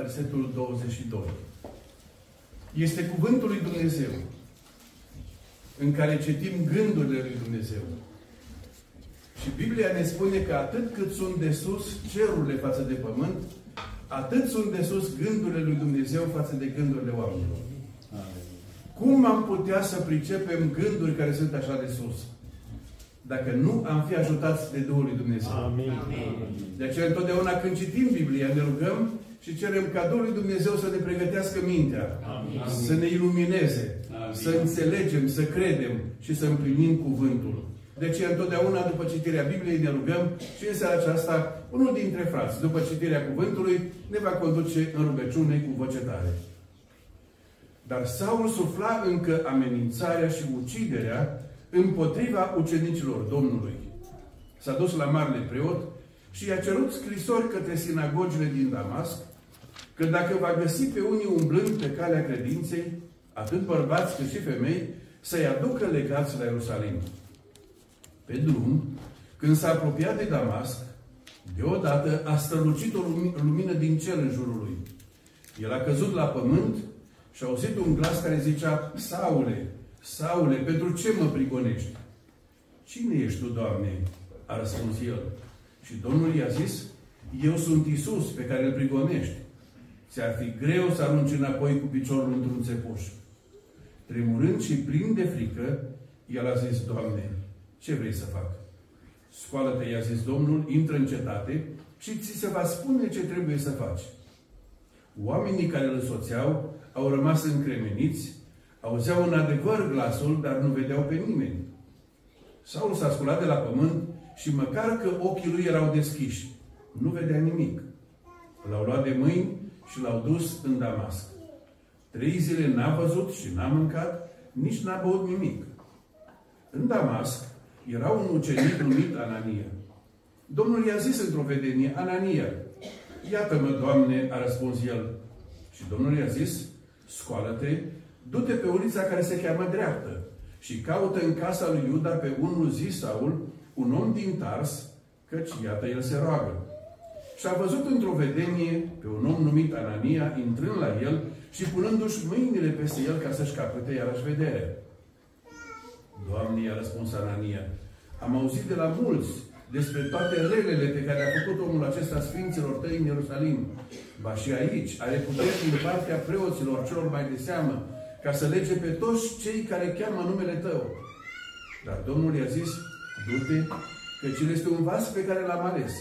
versetul 22. Este cuvântul lui Dumnezeu în care citim gândurile lui Dumnezeu. Și Biblia ne spune că atât cât sunt de sus cerurile față de pământ, atât sunt de sus gândurile lui Dumnezeu față de gândurile oamenilor. Cum am putea să pricepem gânduri care sunt așa de sus? Dacă nu am fi ajutați de Duhul lui Dumnezeu. Amin. De aceea întotdeauna când citim Biblia ne rugăm și cerem ca Duhul lui Dumnezeu să ne pregătească mintea. Amin. Să ne ilumineze. Amin. Să înțelegem, să credem și să împlinim cuvântul. De aceea întotdeauna după citirea Bibliei ne rugăm și în seara aceasta unul dintre frați, după citirea cuvântului, ne va conduce în rugăciune cu voce tare. Dar Saul sufla încă amenințarea și uciderea împotriva ucenicilor Domnului. S-a dus la marele preot și i-a cerut scrisori către sinagogile din Damasc, că dacă va găsi pe unii umblând pe calea credinței, atât bărbați cât și femei, să-i aducă legați la Ierusalim. Pe drum, când s-a apropiat de Damasc, deodată a strălucit o lumină din cer în jurul lui. El a căzut la pământ și a auzit un glas care zicea, Saule, Saule, pentru ce mă prigonești? Cine ești tu, Doamne? A răspuns el. Și Domnul i-a zis, eu sunt Isus pe care îl prigonești. Ți-ar fi greu să arunci înapoi cu piciorul într-un țepuș. Tremurând și plin de frică, el a zis, Doamne, ce vrei să fac? Scoală-te, i-a zis Domnul, intră în cetate și ți se va spune ce trebuie să faci. Oamenii care îl soțeau au rămas încremeniți, auzeau în adevăr glasul, dar nu vedeau pe nimeni. Saul s-a sculat de la pământ și măcar că ochii lui erau deschiși, nu vedea nimic. L-au luat de mâini și l-au dus în Damasc. Trei zile n-a văzut și n-a mâncat, nici n-a băut nimic. În Damasc era un ucenic numit Anania. Domnul i-a zis într-o vedenie, Anania, iată-mă, Doamne, a răspuns el. Și Domnul i-a zis, scoală-te, du-te pe ulița care se cheamă dreaptă și caută în casa lui Iuda pe unul zis Saul, un om din Tars, căci iată el se roagă. Și a văzut într-o vedenie pe un om numit Anania, intrând la el și punându-și mâinile peste el ca să-și capete iarăși vederea. Doamne, i-a răspuns Anania, am auzit de la mulți despre toate relele pe care a făcut omul acesta Sfinților tăi în Ierusalim. Ba și aici are putere din partea preoților celor mai de seamă, ca să lege pe toți cei care cheamă numele tău. Dar Domnul i-a zis, du-te, căci el este un vas pe care l-am ales,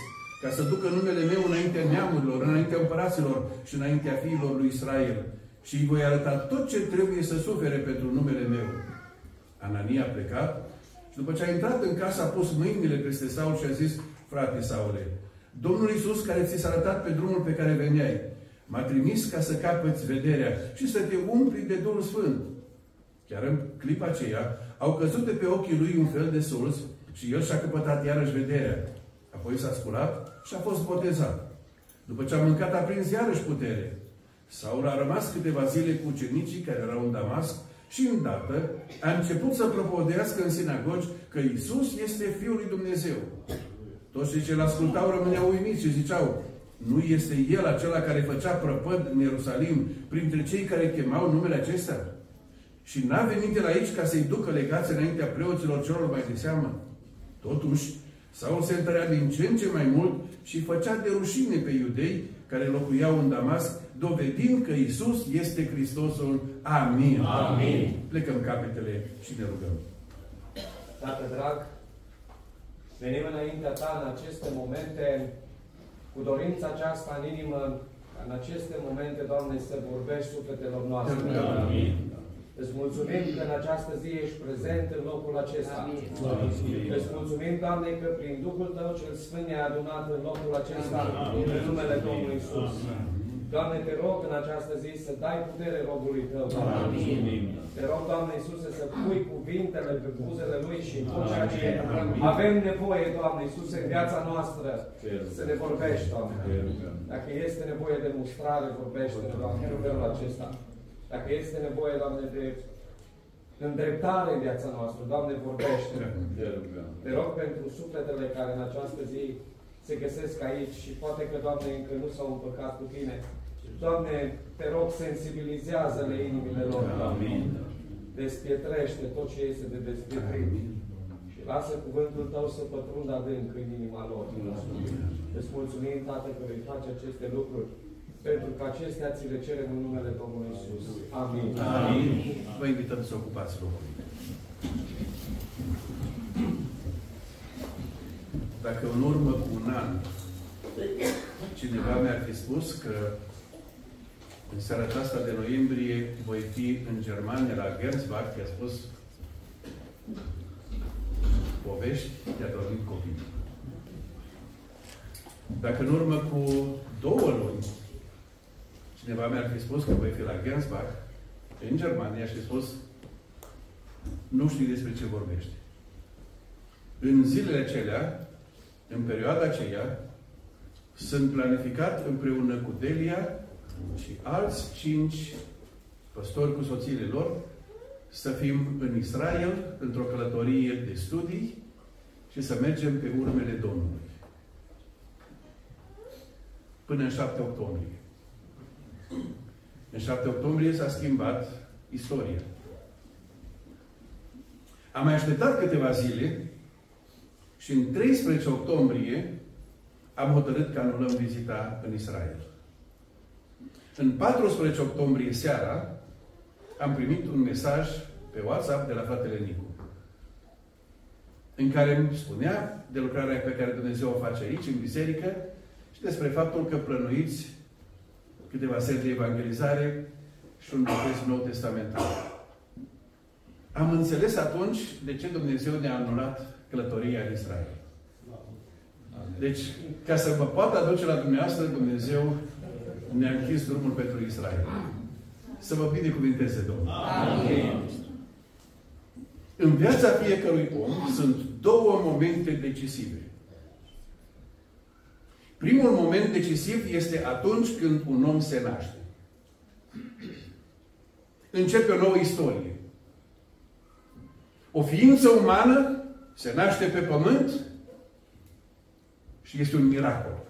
ca să ducă numele meu înaintea neamurilor, înaintea împăraților și înaintea fiilor lui Israel. Și îi voi arăta tot ce trebuie să sufere pentru numele meu. Anania a plecat și după ce a intrat în casă a pus mâinile peste Saul și a zis, frate Saule, Domnul Iisus care ți s-a arătat pe drumul pe care veneai, m-a trimis ca să capăți vederea și să te umpli de Duhul Sfânt. Chiar în clipa aceea au căzut de pe ochii lui un fel de sulți și el și-a căpătat iarăși vederea. Apoi s-a sculat și a fost botezat. După ce a mâncat, a prins iarăși putere. Saul a rămas câteva zile cu ucenicii care erau în Damasc și îndată a început să propodească în sinagogi că Isus este Fiul lui Dumnezeu. Toți cei ce l-ascultau rămâneau uimiți și ziceau, nu este El acela care făcea prăpăd în Ierusalim printre cei care chemau numele acesta? Și n-a venit el aici ca să-i ducă legați înaintea preoților celor mai de seamă? Totuși, Saul se întărea din ce în ce mai mult și făcea de rușine pe iudei care locuiau în Damasc, dovedind că Isus este Hristosul. Amin. Amin. Plecăm capetele și ne rugăm. Tată drag, venim înaintea Ta în aceste momente cu dorința aceasta în inimă, în aceste momente, Doamne, să vorbești sufletelor noastre. Amin. Îți mulțumim că în această zi ești prezent în locul acesta. Îți mulțumim, Doamne, că prin Duhul Tău cel Sfânt ne-a adunat în locul acesta, în numele Domnului Isus. Doamne, te rog în această zi să dai putere robului Tău. Amin. Te rog, Doamne Iisuse, să pui cuvintele pe buzele Lui și tot ceea ce avem nevoie, Doamne Iisuse, în viața noastră, să ne vorbești, Doamne. Dacă este nevoie de mustrare, vorbește, Doamne, în felul acesta. Dacă este nevoie, Doamne, de îndreptare în viața noastră, Doamne, vorbește. Te rog pentru sufletele care în această zi se găsesc aici și poate că, Doamne, încă nu s-au împăcat cu Tine. Doamne, te rog, sensibilizează-le inimile lor. Amin. Despietrește tot ce este de despietrit. Și lasă cuvântul Tău să pătrundă adânc în inima lor. Îți mulțumim, Tată, că vei face aceste lucruri pentru că acestea ți le cerem în numele Domnului Isus. Amin. Amin. Vă invităm să ocupați locul. Dacă în urmă cu un an cineva mi-ar fi spus că în seara asta de noiembrie voi fi în Germania, la Gernsbach, i-a spus povești, te-a dormit copilul. Dacă în urmă cu două luni cineva mi-ar fi spus că voi fi la Gernsbach, în Germania, și spus nu știi despre ce vorbești. În zilele acelea, în perioada aceea, sunt planificat împreună cu Delia și alți cinci păstori cu soțiile lor să fim în Israel, într-o călătorie de studii și să mergem pe urmele Domnului. Până în 7 octombrie. În 7 octombrie s-a schimbat istoria. Am mai așteptat câteva zile și în 13 octombrie am hotărât că anulăm vizita în Israel. În 14 octombrie seara am primit un mesaj pe WhatsApp de la fratele Nicu în care îmi spunea de lucrarea pe care Dumnezeu o face aici, în biserică, și despre faptul că plănuiți câteva seri de evangelizare și un botez nou testamentar. Am înțeles atunci de ce Dumnezeu ne-a anulat călătoria în Israel. Deci, ca să vă poată aduce la dumneavoastră, Dumnezeu ne-a închis drumul pentru Israel. Să vă binecuvinteze Domnul. Amin. În viața fiecărui om sunt două momente decisive. Primul moment decisiv este atunci când un om se naște. Începe o nouă istorie. O ființă umană se naște pe pământ și este un miracol.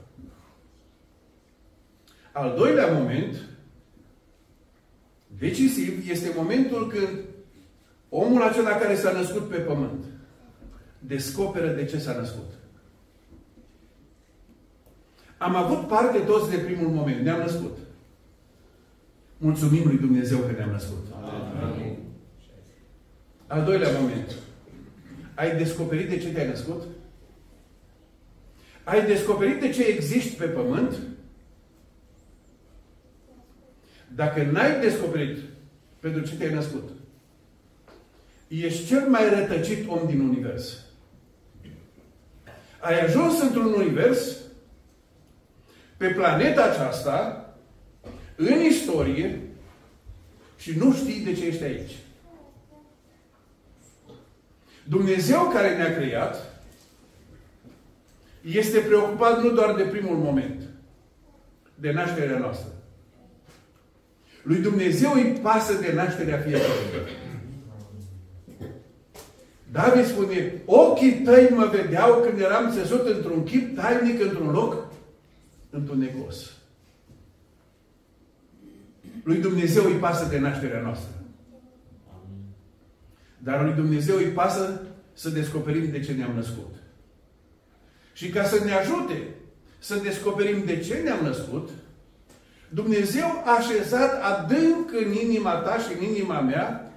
Al doilea moment, decisiv, este momentul când omul acela care s-a născut pe pământ descoperă de ce s-a născut. Am avut parte toți de primul moment. Ne-am născut. Mulțumim lui Dumnezeu că ne-am născut. Amin. Al doilea moment. Ai descoperit de ce te-ai născut? Ai descoperit de ce existi pe pământ? Dacă n-ai descoperit pentru ce te-ai născut, ești cel mai rătăcit om din univers. Ai ajuns într-un univers, pe planeta aceasta, în istorie, și nu știi de ce ești aici. Dumnezeu care ne-a creat este preocupat nu doar de primul moment, de nașterea noastră. Lui Dumnezeu îi pasă de nașterea fiecărui. David spune, ochii tăi mă vedeau când eram țesut într-un chip tainic, într-un loc întunecos. Lui Dumnezeu îi pasă de nașterea noastră. Dar lui Dumnezeu îi pasă să descoperim de ce ne-am născut. Și ca să ne ajute să descoperim de ce ne-am născut, Dumnezeu a așezat adânc în inima ta și în inima mea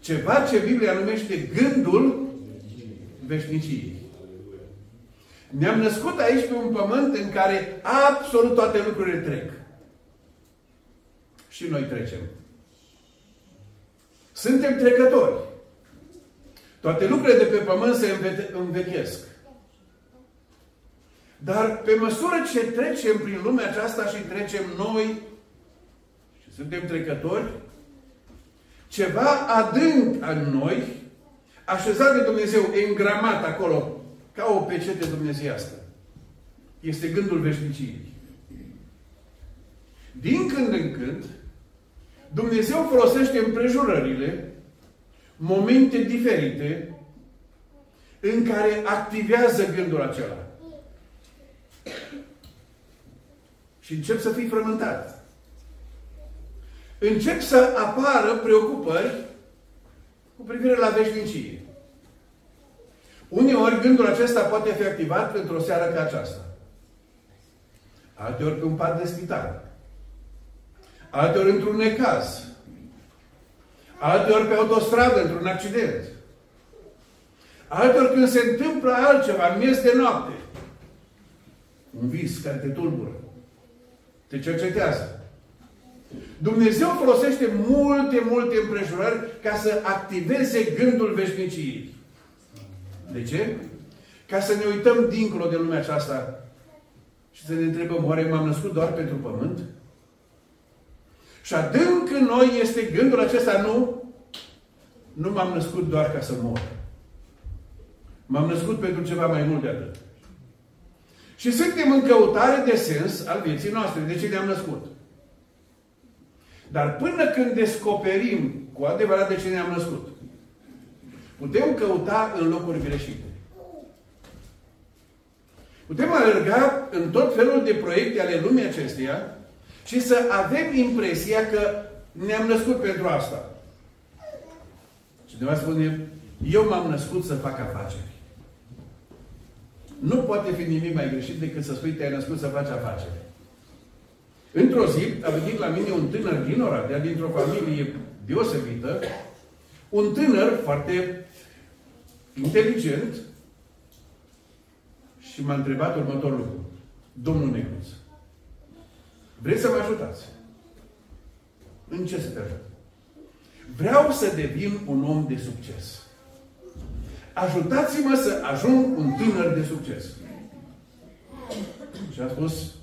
ceva ce Biblia numește gândul veșniciei. Ne-am născut aici pe un pământ în care absolut toate lucrurile trec. Și noi trecem. Suntem trecători. Toate lucrurile de pe pământ se învechesc. Dar pe măsură ce trecem prin lumea aceasta și trecem noi și suntem trecători, ceva adânc în noi, așezat de Dumnezeu, îngramat acolo, ca o pecete dumnezeiască. Este gândul veșniciei. Din când în când, Dumnezeu folosește împrejurările, momente diferite, în care activează gândul acela. Și încep să fii frământat. Încep să apară preocupări cu privire la veșnicie. Uneori gândul acesta poate fi activat pentru o seară ca aceasta. Alteori pe un pat de spital. Alteori într-un necaz. Alteori pe autostradă, într-un accident. Alteori când se întâmplă altceva, în miez de noapte. Un vis care te tulbură. Te cercetează. Dumnezeu folosește multe, multe împrejurări ca să activeze gândul veșniciei. De ce? Ca să ne uităm dincolo de lumea aceasta și să ne întrebăm, oare m-am născut doar pentru pământ? Și adânc în noi este gândul acesta, nu, nu m-am născut doar ca să mor. M-am născut pentru ceva mai mult de atât. Și suntem în căutare de sens al vieții noastre. De ce ne-am născut? Dar până când descoperim cu adevărat de ce ne-am născut, putem căuta în locuri greșite. Putem alerga în tot felul de proiecte ale lumii acesteia și să avem impresia că ne-am născut pentru asta. Cineva spune, eu m-am născut să fac afaceri. Nu poate fi nimic mai greșit decât să spui te-ai născut să faci afaceri. Într-o zi a venit la mine un tânăr din Oradea, dintr-o familie deosebită, un tânăr foarte inteligent și m-a întrebat următorul lucru. Domnul Neguț, vreți să mă ajutați? În ce să te ajut? Vreau să devin un om de succes. Ajutați-mă să ajung un tânăr de succes. Și a spus,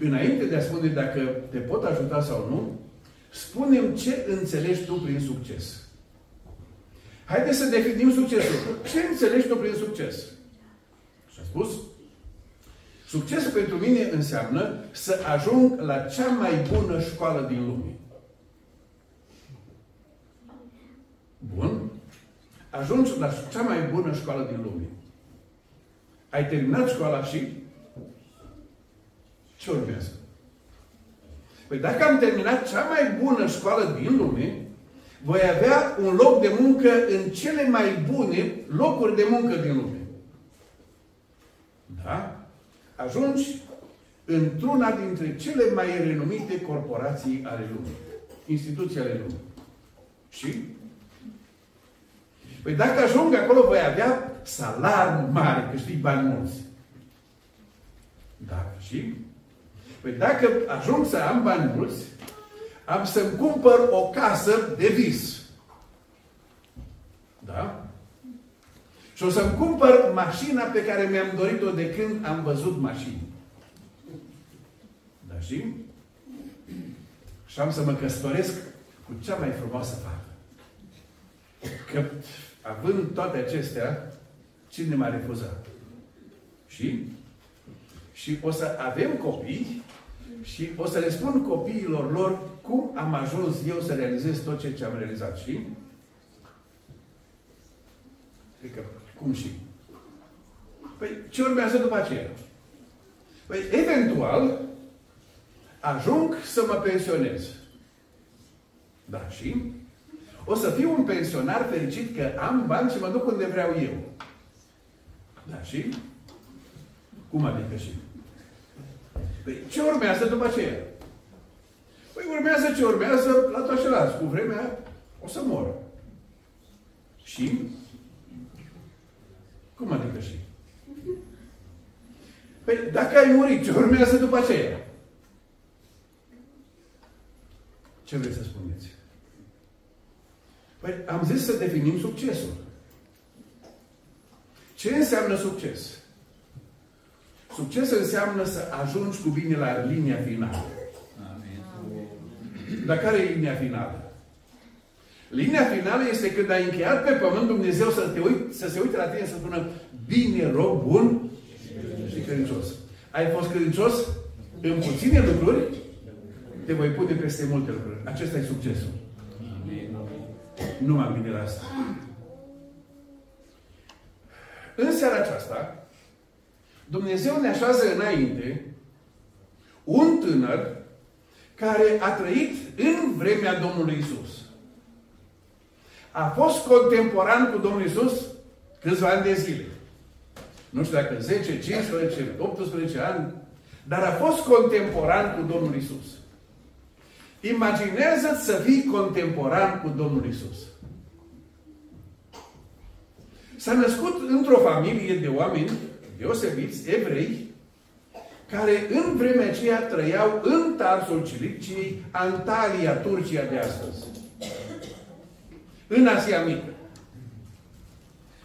înainte de a spune dacă te pot ajuta sau nu, spunem ce înțelegi tu prin succes. Haideți să definim succesul. Ce înțelegi tu prin succes? Și a spus, succesul pentru mine înseamnă să ajung la cea mai bună școală din lume. Bun. Ajungi la cea mai bună școală din lume. Ai terminat școala și ce urmează? Păi dacă am terminat cea mai bună școală din lume, voi avea un loc de muncă în cele mai bune locuri de muncă din lume. Da? Ajungi într-una dintre cele mai renumite corporații ale lumii. Instituții ale lumii. Și? Păi dacă ajung acolo, voi avea salari mari, câștig bani mulți. Da, și? Păi dacă ajung să am bani mulți, am să-mi cumpăr o casă de vis. Da? Și o să-mi cumpăr mașina pe care mi-am dorit-o de când am văzut mașini. Da, și? Și am să mă căsătoresc cu cea mai frumoasă fată. Că, având toate acestea, cine m-a refuzat? Și? Și o să avem copii și o să le spun copiilor lor cum am ajuns eu să realizez tot ce, ce am realizat. Și? Adică, cum și? Păi, ce urmează după aceea? Păi, eventual, ajung să mă pensionez. Da, și? O să fiu un pensionar fericit că am bani și mă duc unde vreau eu. Da, și? Cum adică și? Păi ce urmează după aceea? Păi urmează ce urmează la tot celălalt. Cu vremea o să mor. Și? Cum adică și? Păi dacă ai murit, ce urmează după aceea? Ce vreți să spuneți? Păi am zis să definim succesul. Ce înseamnă succes? Succes înseamnă să ajungi cu bine la linia finală. Dar care e linia finală? Linia finală este când ai încheiat pe pământ Dumnezeu să, te uit, să se uite la tine să spună bine, rog, bun și credincios. Ai fost credincios în puține lucruri, te voi pune peste multe lucruri. Acesta e succesul. Nu m-am gândit la asta. În seara aceasta, Dumnezeu ne așează înainte un tânăr care a trăit în vremea Domnului Isus. A fost contemporan cu Domnul Isus câțiva ani de zile. Nu știu dacă 10, 15, 18 ani, dar a fost contemporan cu Domnul Isus. Imaginează-ți să fii contemporan cu Domnul Isus. S-a născut într-o familie de oameni deosebiți, evrei, care în vremea aceea trăiau în Tarsul Ciliciei, Antalya, Turcia de astăzi. În Asia Mică.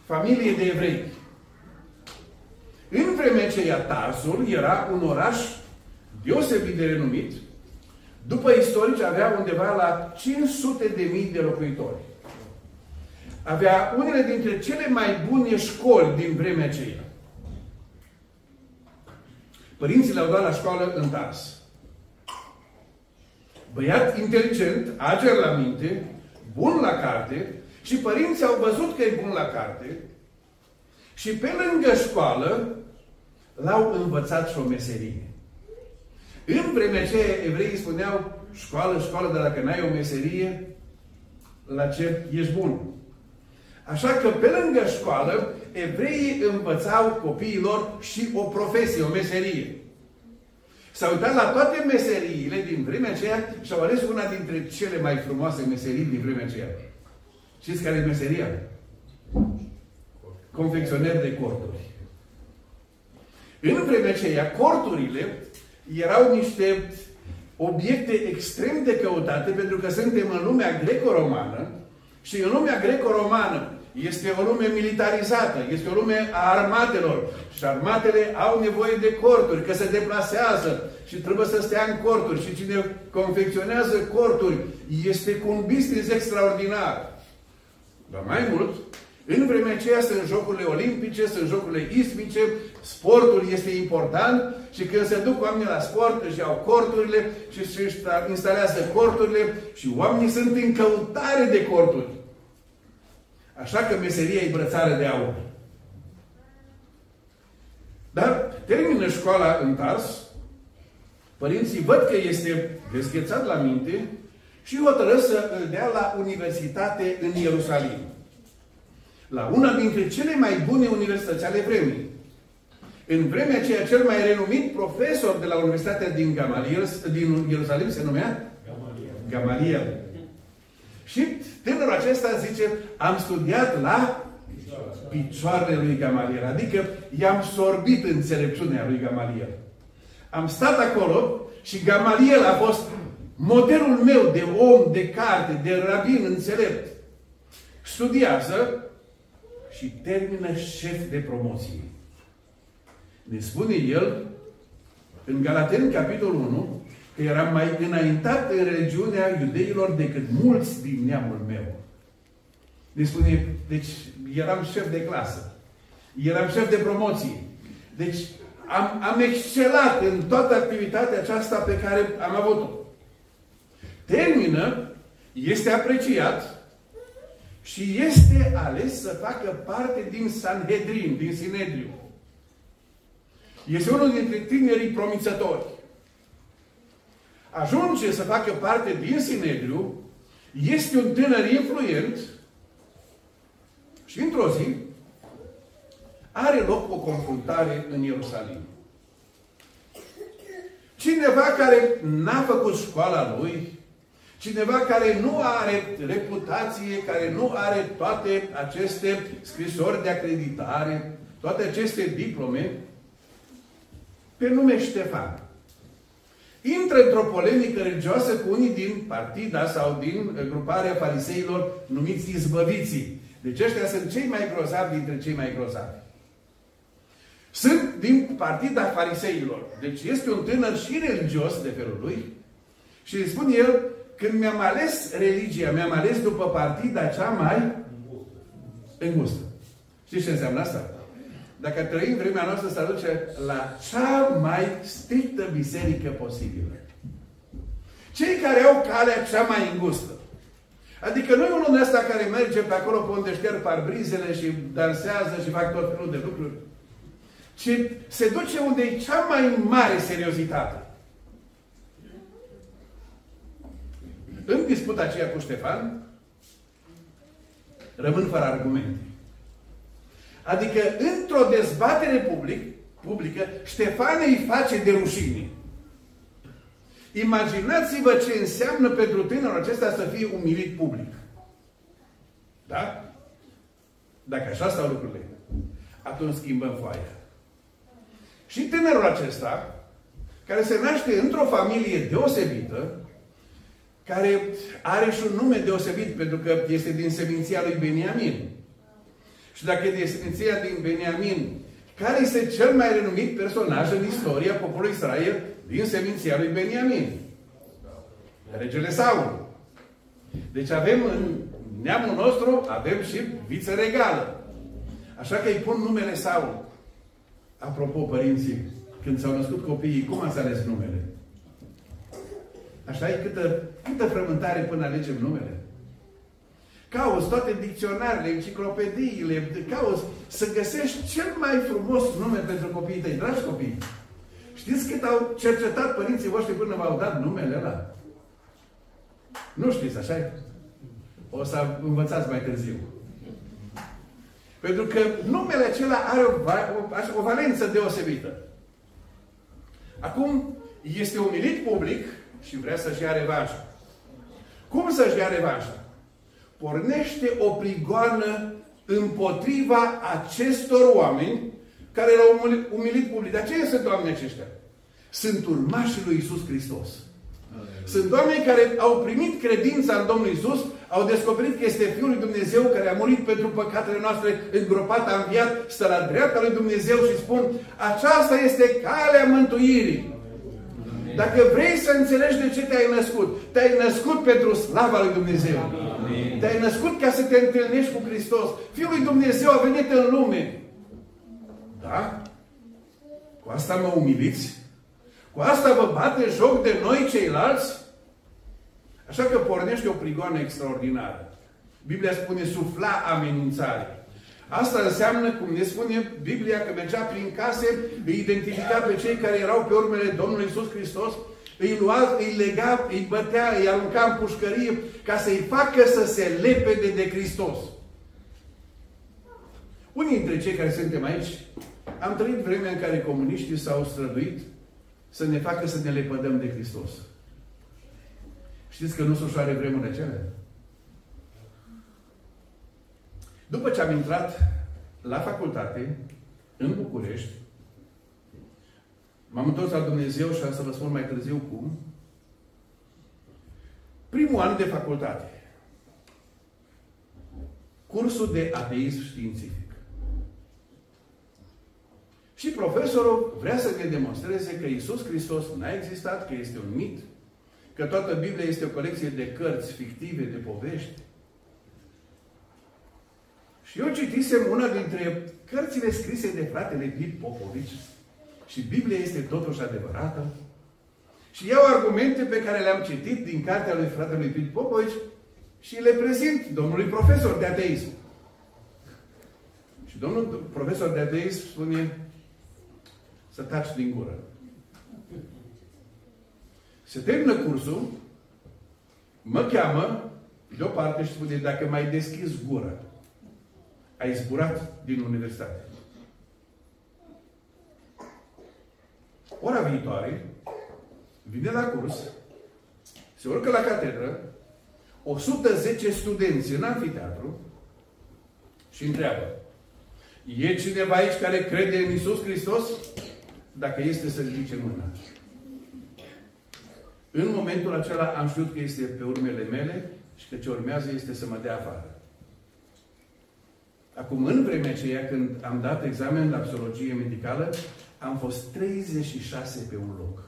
Familie de evrei. În vremea aceea, Tarsul era un oraș deosebit de renumit. După istorici, avea undeva la 500 de mii de locuitori. Avea unele dintre cele mai bune școli din vremea aceea. Părinții l-au dat la școală în Tars. Băiat inteligent, ager la minte, bun la carte și părinții au văzut că e bun la carte și pe lângă școală l-au învățat și o meserie. În vremea aceea evreii spuneau școală, școală, dar dacă n-ai o meserie, la ce ești bun? Așa că pe lângă școală, evreii învățau copiilor și o profesie, o meserie. S-au uitat la toate meseriile din vremea aceea și au ales una dintre cele mai frumoase meserii din vremea aceea. Știți care e meseria? Confecționer de corturi. În vremea aceea, corturile erau niște obiecte extrem de căutate pentru că suntem în lumea greco-romană și în lumea greco-romană este o lume militarizată, este o lume a armatelor. Și armatele au nevoie de corturi, că se deplasează și trebuie să stea în corturi. Și cine confecționează corturi este cu un business extraordinar. Dar mai mult, în vremea aceea sunt jocurile olimpice, sunt jocurile ismice, sportul este important și când se duc oamenii la sport își iau corturile și își instalează corturile și oamenii sunt în căutare de corturi. Așa că meseria e brățară de aur. Dar termină școala în Tars, părinții văd că este deschețat la minte și hotără să îl dea la universitate în Ierusalim. La una dintre cele mai bune universități ale vremii. În vremea aceea, cel mai renumit profesor de la Universitatea din, Gamaliel, din Ierusalim se numea? Gamaliel. Gamaliel. Și tânărul acesta zice, am studiat la picioarele lui Gamaliel. Adică i-am sorbit înțelepciunea lui Gamaliel. Am stat acolo și Gamaliel a fost modelul meu de om, de carte, de rabin înțelept. Studiază și termină șef de promoție. Ne spune el, în Galaten, capitolul 1, că eram mai înaintat în religiunea iudeilor decât mulți din neamul meu. Ne spune, deci eram șef de clasă. Eram șef de promoție. Deci am, am excelat în toată activitatea aceasta pe care am avut-o. Termină, este apreciat și este ales să facă parte din Sanhedrin, din Sinedriu. Este unul dintre tinerii promițători ajunge să facă parte din Sinedriu, este un tânăr influent și într-o zi are loc o confruntare în Ierusalim. Cineva care n-a făcut școala lui, cineva care nu are reputație, care nu are toate aceste scrisori de acreditare, toate aceste diplome, pe nume Ștefan intră într-o polemică religioasă cu unii din partida sau din uh, gruparea fariseilor numiți izbăviții. Deci ăștia sunt cei mai grozavi dintre cei mai grozavi. Sunt din partida fariseilor. Deci este un tânăr și religios de felul lui și îi spune el, când mi-am ales religia, mi-am ales după partida cea mai îngustă. Știți ce înseamnă asta? dacă trăim vremea noastră să aduce la cea mai strictă biserică posibilă. Cei care au calea cea mai îngustă. Adică nu e unul de ăsta care merge pe acolo pe unde șterg parbrizele și dansează și fac tot felul de lucruri. Ci se duce unde e cea mai mare seriozitate. În disputa aceea cu Ștefan, rămân fără argumente. Adică, într-o dezbatere public, publică, Ștefan îi face de rușine. Imaginați-vă ce înseamnă pentru tânărul acesta să fie umilit public. Da? Dacă așa stau lucrurile, atunci schimbăm foaia. Și tânărul acesta, care se naște într-o familie deosebită, care are și un nume deosebit, pentru că este din seminția lui Beniamin. Și dacă e din seminția din Beniamin, care este cel mai renumit personaj în istoria poporului Israel din seminția lui Beniamin? Regele Saul. Deci avem în neamul nostru, avem și viță regală. Așa că îi pun numele Saul. Apropo, părinții, când s-au născut copiii, cum ați ales numele? Așa e câtă, câtă frământare până alegem numele. Cauți toate dicționarele, enciclopediile, cauți să găsești cel mai frumos nume pentru copiii tăi, dragi copii. Știți cât au cercetat părinții voștri până v-au dat numele ăla? Nu știți, așa -i? O să învățați mai târziu. Pentru că numele acela are o, o, o valență deosebită. Acum, este umilit public și vrea să-și ia revanșa. Cum să-și ia revanșa? Pornește o prigoană împotriva acestor oameni care l-au umilit, umilit public. Dar ce sunt oamenii aceștia? Sunt urmașii lui Isus Hristos. Sunt oameni care au primit credința în Domnul Isus, au descoperit că este Fiul lui Dumnezeu care a murit pentru păcatele noastre, îngropat, a înviat, stă la dreapta lui Dumnezeu și spun, aceasta este calea mântuirii. Dacă vrei să înțelegi de ce te-ai născut, te-ai născut pentru slava lui Dumnezeu. Te-ai născut ca să te întâlnești cu Hristos. Fiul lui Dumnezeu a venit în lume. Da? Cu asta mă umiliți? Cu asta vă bate joc de noi ceilalți? Așa că pornește o prigoană extraordinară. Biblia spune sufla amenințare. Asta înseamnă, cum ne spune Biblia, că mergea prin case, îi identifica pe cei care erau pe urmele Domnului Isus Hristos, îi lua, îi lega, îi bătea, îi arunca în pușcărie, ca să-i facă să se lepede de Hristos. Unii dintre cei care suntem aici, am trăit vremea în care comuniștii s-au străduit să ne facă să ne lepădăm de Hristos. Știți că nu sunt ușoare vremurile acelea? După ce am intrat la facultate, în București, m-am întors la Dumnezeu și am să vă spun mai târziu cum. Primul an de facultate. Cursul de ateism științific. Și profesorul vrea să ne demonstreze că Isus Hristos n-a existat, că este un mit, că toată Biblia este o colecție de cărți fictive, de povești. Și eu citisem una dintre cărțile scrise de fratele Pip Popovici și Biblia este totuși adevărată. Și iau argumente pe care le-am citit din cartea lui fratelui Pip Popovici și le prezint domnului profesor de ateism. Și domnul profesor de ateism spune să taci din gură. Se termină cursul, mă cheamă deoparte și spune, dacă mai deschis gura, ai zburat din universitate. Ora viitoare, vine la curs, se urcă la catedră, 110 studenți în anfiteatru și întreabă, e cineva aici care crede în Isus Hristos? Dacă este să ridice mâna. În momentul acela am știut că este pe urmele mele și că ce urmează este să mă dea afară. Acum, în vremea aceea, când am dat examen la psihologie medicală, am fost 36 pe un loc.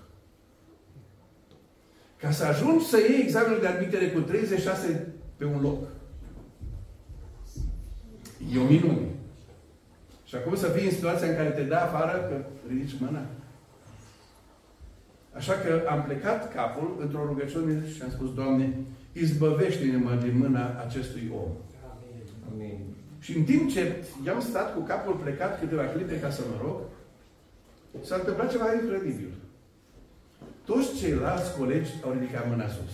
Ca să ajungi să iei examenul de admitere cu 36 pe un loc, e o minune. Și acum să fii în situația în care te dă afară, că ridici mâna. Așa că am plecat capul într-o rugăciune și am spus, Doamne, izbăvește-ne-mă din mâna acestui om. Amin. Și în timp ce i-am stat cu capul plecat câteva clipe ca să mă rog, s-a întâmplat ceva incredibil. Toți ceilalți colegi au ridicat mâna sus.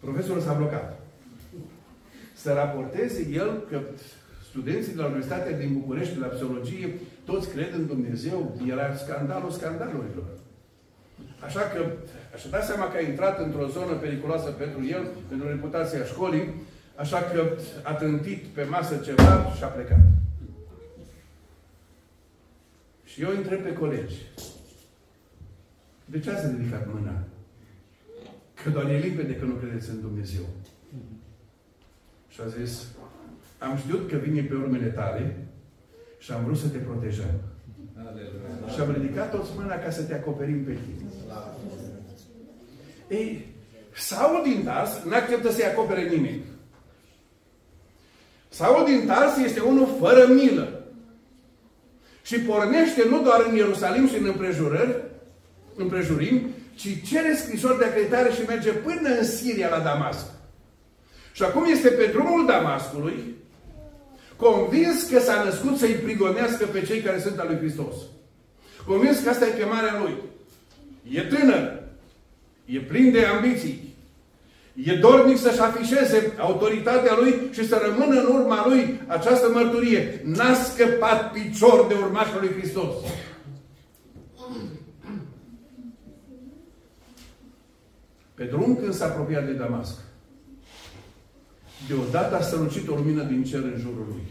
Profesorul s-a blocat. Să raporteze el că studenții de la Universitatea din București, la psihologie, toți cred în Dumnezeu. Era scandalul scandalurilor. Așa că și-a dat seama că a intrat într-o zonă periculoasă pentru el, pentru reputația școlii, așa că a trântit pe masă ceva și a plecat. Și eu întreb pe colegi, de ce ați ridicat mâna? Că doar e limpede că nu credeți în Dumnezeu. Și a zis, am știut că vine pe urmele tale și am vrut să te protejăm. Aleluia. Și am ridicat toți mâna ca să te acoperim pe tine. Ei, Saul din Tars nu acceptă să-i acopere nimeni. Saul din Tars este unul fără milă. Și pornește nu doar în Ierusalim și în împrejurări, împrejurim, ci cere scrisori de acreditare și merge până în Siria, la Damasc. Și acum este pe drumul Damascului, convins că s-a născut să-i prigonească pe cei care sunt al lui Hristos. Convins că asta e chemarea lui. E tânăr, e plin de ambiții, e dornic să-și afișeze autoritatea lui și să rămână în urma lui această mărturie. N-a scăpat picior de urmașul lui Hristos. Pe drum când s-a apropiat de Damasc, deodată a strălucit o lumină din cer în jurul lui.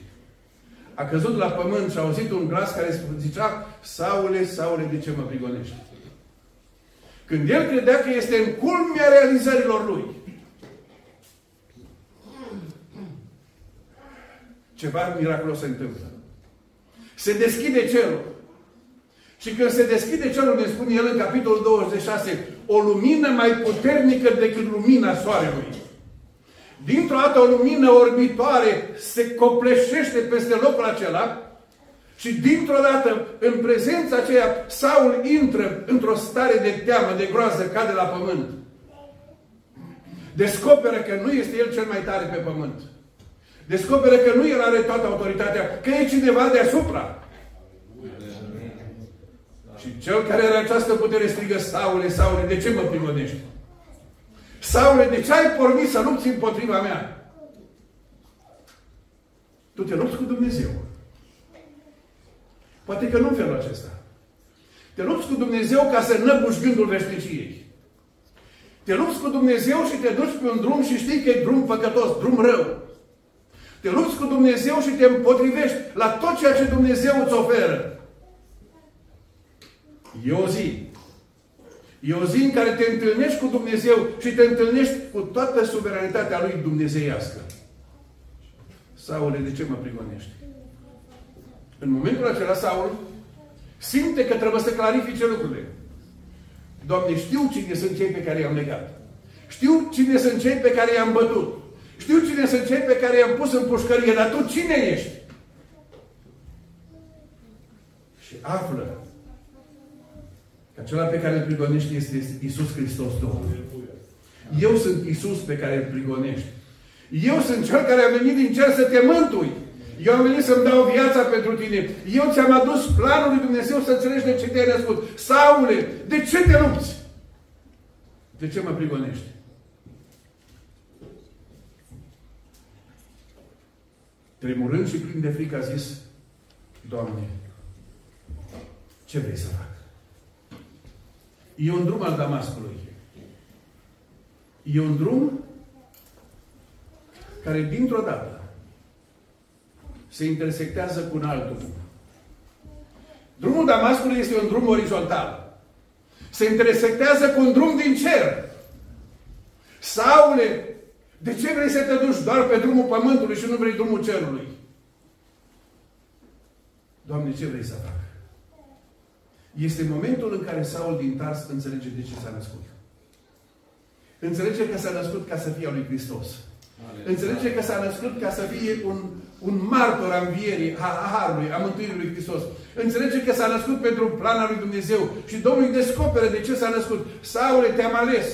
A căzut la pământ și a auzit un glas care zicea, Saule, Saule, de ce mă prigonești? Când el credea că este în culmea realizărilor lui. Ceva miraculos se întâmplă. Se deschide cerul. Și când se deschide cerul, ne spune el în capitolul 26, o lumină mai puternică decât lumina soarelui. Dintr-o dată o lumină orbitoare se copleșește peste locul acela și dintr-o dată, în prezența aceea, Saul intră într-o stare de teamă, de groază, cade la pământ. Descoperă că nu este el cel mai tare pe pământ. Descoperă că nu el are toată autoritatea, că e cineva deasupra. Și cel care are această putere strigă, Saule, Saule, de ce mă prigonești? Saule, de ce ai pornit să lupți împotriva mea? Tu te lupți cu Dumnezeu. Poate că nu în felul acesta. Te lupți cu Dumnezeu ca să năbuși gândul veșniciei. Te lupți cu Dumnezeu și te duci pe un drum și știi că e drum păcătos, drum rău. Te lupți cu Dumnezeu și te împotrivești la tot ceea ce Dumnezeu îți oferă. E o zi. E o zi în care te întâlnești cu Dumnezeu și te întâlnești cu toată suveranitatea Lui dumnezeiască. Saule, de ce mă prigonești? În momentul acela, Saul simte că trebuie să clarifice lucrurile. Doamne, știu cine sunt cei pe care i-am legat. Știu cine sunt cei pe care i-am bătut. Știu cine sunt cei pe care i-am pus în pușcărie, dar tu cine ești? Și află că acela pe care îl prigonești este Isus Hristos Domnul. Eu sunt Isus pe care îl prigonești. Eu sunt Cel care a venit din cer să te mântui. Eu am venit să-mi dau viața pentru tine. Eu ți-am adus planul lui Dumnezeu să înțelegi de ce te-ai născut. Saule, de ce te lupți? De ce mă prigonești? Tremurând și plin de frică a zis, Doamne, ce vrei să fac? E un drum al Damascului. E un drum care dintr-o dată se intersectează cu un alt drum. Drumul Damascului este un drum orizontal. Se intersectează cu un drum din cer. Saule, de ce vrei să te duci doar pe drumul pământului și nu vrei drumul cerului? Doamne, ce vrei să fac? Este momentul în care Saul din Tars înțelege de ce s-a născut. Înțelege că s-a născut ca să fie al lui Hristos. Înțelege că s-a născut ca să fie un, un martor a învierii, a Harului, a mântuirii lui Hristos. Înțelege că s-a născut pentru plana lui Dumnezeu. Și Domnul îi descoperă de ce s-a născut. Saule, te-am ales.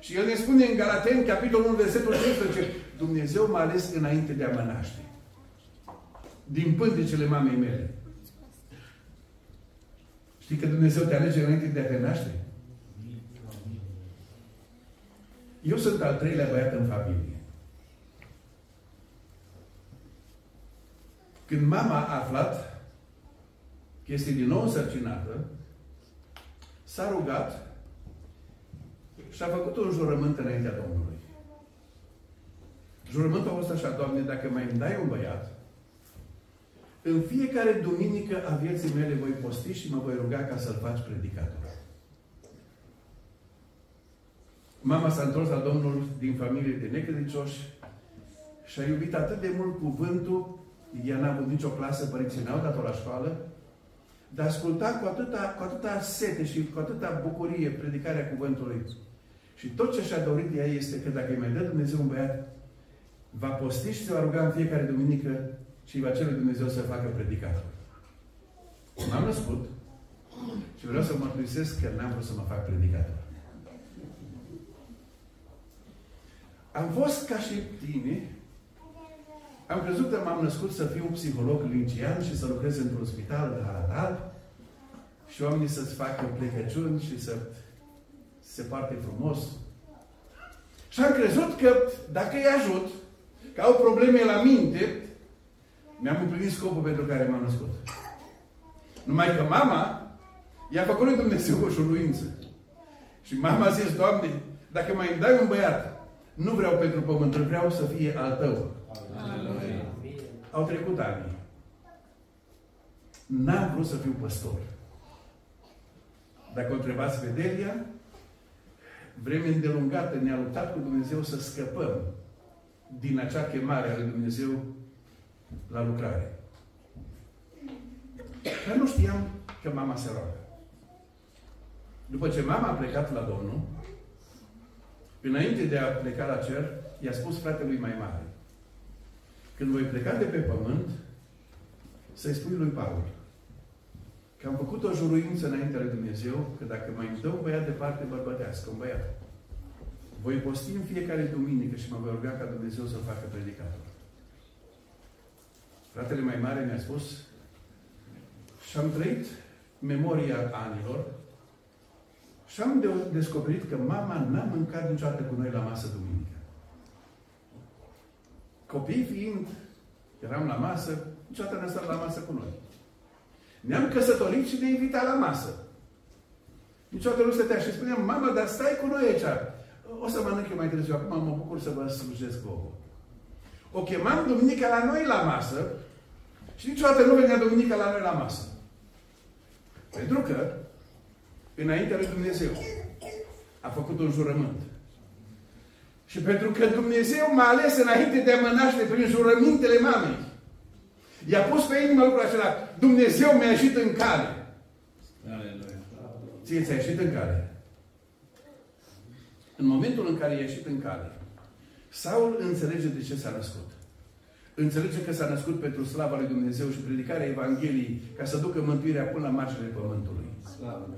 Și el ne spune în Galateni, capitolul 1, versetul 15, Dumnezeu m-a ales înainte de a mă naște. Din pântecele mamei mele. Știi că Dumnezeu te alege înainte de a te naște? Eu sunt al treilea băiat în familie. Când mama a aflat că este din nou însărcinată, s-a rugat și a făcut un jurământ înaintea Domnului. Jurământul a fost așa, Doamne, dacă mai îmi dai un băiat, în fiecare duminică a vieții mele voi posti și mă voi ruga ca să-l faci predicator. Mama s-a întors la Domnul din familie de necredincioși și a iubit atât de mult cuvântul, ea n-a avut nicio clasă, părinții n-au dat-o la școală, dar asculta cu atâta, cu atâta sete și cu atâta bucurie predicarea cuvântului. Și tot ce și-a dorit ea este că dacă îi mai dă Dumnezeu un băiat, va posti și se va ruga în fiecare duminică și îi va cere Dumnezeu să facă predicator. M-am născut și vreau să mărturisesc că n-am vrut să mă fac predicator. Am fost ca și tine, am crezut că m-am născut să fiu psiholog lincian și să lucrez într-un spital de Haratal și oamenii să-ți facă plecăciuni și să se parte frumos. Și am crezut că dacă îi ajut, că au probleme la minte, mi-am împlinit scopul pentru care m-am născut. Numai că mama i-a făcut lui Dumnezeu o șuruință. Și mama a zis, Doamne, dacă mai îmi dai un băiat, nu vreau pentru pământ, vreau să fie al Tău. Aleluia. Au trecut ani. N-am vrut să fiu păstor. Dacă o întrebați pe Delia, vreme îndelungată ne-a luptat cu Dumnezeu să scăpăm din acea chemare a lui Dumnezeu la lucrare. Dar nu știam că mama se roagă. După ce mama a plecat la Domnul, înainte de a pleca la cer, i-a spus fratelui mai mare, când voi pleca de pe pământ, să-i spui lui Paul că am făcut o juruință înainte lui Dumnezeu că dacă mai îmi dă un băiat de parte bărbătească, un băiat, voi posti în fiecare duminică și mă voi ruga ca Dumnezeu să facă predicator. Fratele mai mare mi-a spus și am trăit memoria anilor și am de descoperit că mama n-a mâncat niciodată cu noi la masă duminică. Copiii fiind, eram la masă, niciodată n-a stat la masă cu noi. Ne-am căsătorit și ne invita la masă. Niciodată nu stătea și spuneam, mama, dar stai cu noi aici. O să mănânc eu mai târziu. Acum mă bucur să vă slujesc vouă. O chemam duminica la noi la masă și niciodată nu venea duminica la noi la masă. Pentru că, înaintea lui Dumnezeu, a făcut un jurământ. Și pentru că Dumnezeu m-a ales înainte de a mă naște prin jurămintele mamei, i-a pus pe inimă lucrul acela. Dumnezeu mi-a ieșit în cale. Aleluia. Ție ți-a ieșit în cale. În momentul în care i-a ieșit în cale, Saul înțelege de ce s-a născut. Înțelege că s-a născut pentru slava lui Dumnezeu și predicarea Evangheliei ca să ducă mântuirea până la marginile pământului. Slavă.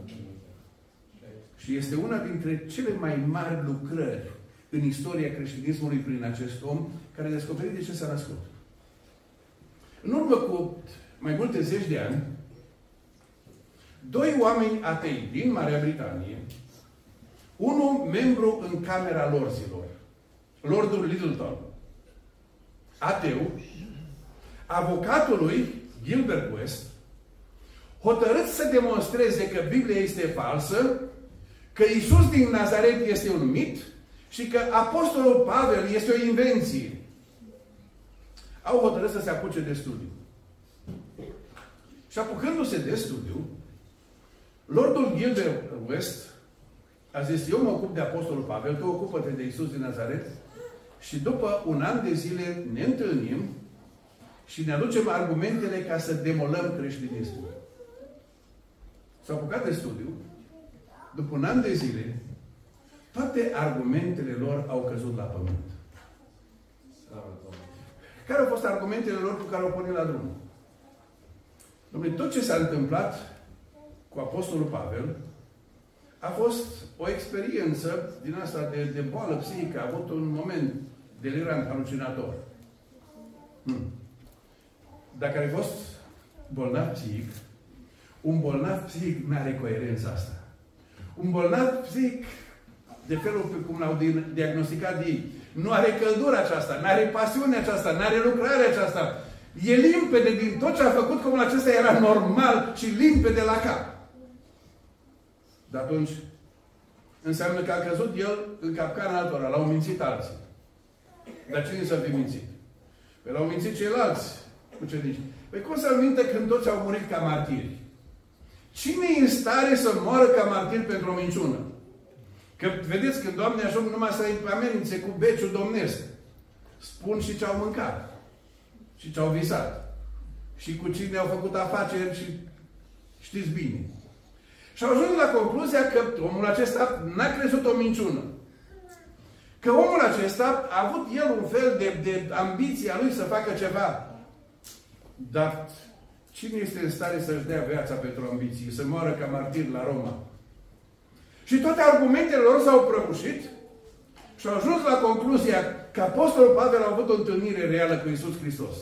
Și este una dintre cele mai mari lucrări în istoria creștinismului prin acest om care a descoperit de ce s-a născut. În urmă cu mai multe zeci de ani, doi oameni atei din Marea Britanie, unul membru în Camera Lorzilor, Lordul Littleton, ateu, avocatul lui Gilbert West, hotărât să demonstreze că Biblia este falsă, că Isus din Nazaret este un mit și că Apostolul Pavel este o invenție. Au hotărât să se apuce de studiu. Și apucându-se de studiu, Lordul Gilbert West a zis, eu mă ocup de Apostolul Pavel, tu ocupă-te de Isus din Nazaret și după un an de zile ne întâlnim și ne aducem argumentele ca să demolăm creștinismul. S-au apucat de studiu, după un an de zile, toate argumentele lor au căzut la pământ. Care au fost argumentele lor cu care au pornit la drum? Dom'le, tot ce s-a întâmplat cu Apostolul Pavel a fost o experiență din asta de, de boală psihică. A avut un moment delirant, halucinator. Hmm. Dacă ai fost bolnav psihic, un bolnav psihic nu are coerența asta. Un bolnav psihic de felul pe cum l-au diagnosticat ei. Nu are căldura aceasta, nu are pasiunea aceasta, nu are lucrarea aceasta. E limpede din tot ce a făcut, cum acesta era normal și limpede la cap. Dar atunci înseamnă că a căzut el în capcana altora, l-au mințit alții. Dar cine să fi mințit? Păi l-au mințit ceilalți ucenici. Păi cum să-l minte când toți au murit ca martiri? Cine e în stare să moară ca martir pentru o minciună? Că vedeți, când Doamne ajung numai să-i amenințe cu beciul domnesc, spun și ce au mâncat. Și ce au visat. Și cu cine au făcut afaceri și știți bine. Și au ajuns la concluzia că omul acesta n-a crezut o minciună. Că omul acesta a avut el un fel de, de ambiție a lui să facă ceva. Dar cine este în stare să-și dea viața pentru ambiție, să moară ca martir la Roma? Și toate argumentele lor s-au prăbușit și au ajuns la concluzia că Apostolul Pavel a avut o întâlnire reală cu Isus Hristos.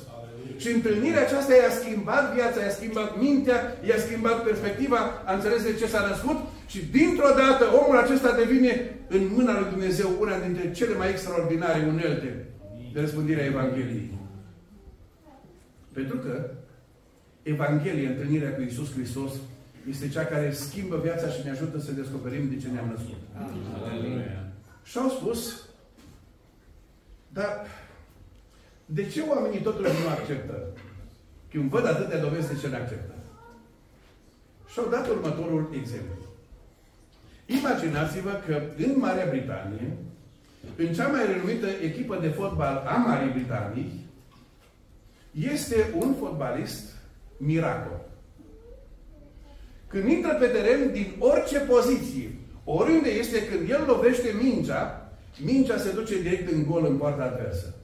Și întâlnirea aceasta i-a schimbat viața, i-a schimbat mintea, i-a schimbat perspectiva, a înțeles de ce s-a născut și dintr-o dată omul acesta devine în mâna lui Dumnezeu una dintre cele mai extraordinare unelte de răspândirea Evangheliei. Pentru că Evanghelia, întâlnirea cu Isus Hristos, este cea care schimbă viața și ne ajută să descoperim de ce ne-am născut. Aleluia. Și au spus, dar de ce oamenii totuși nu acceptă? Când văd atâtea dovezi de ce ne acceptă. Și au dat următorul exemplu. Imaginați-vă că în Marea Britanie, în cea mai renumită echipă de fotbal a Marii Britanii, este un fotbalist miracol. Când intră pe teren din orice poziție, oriunde este, când el lovește mingea, mingea se duce direct în gol în poarta adversă.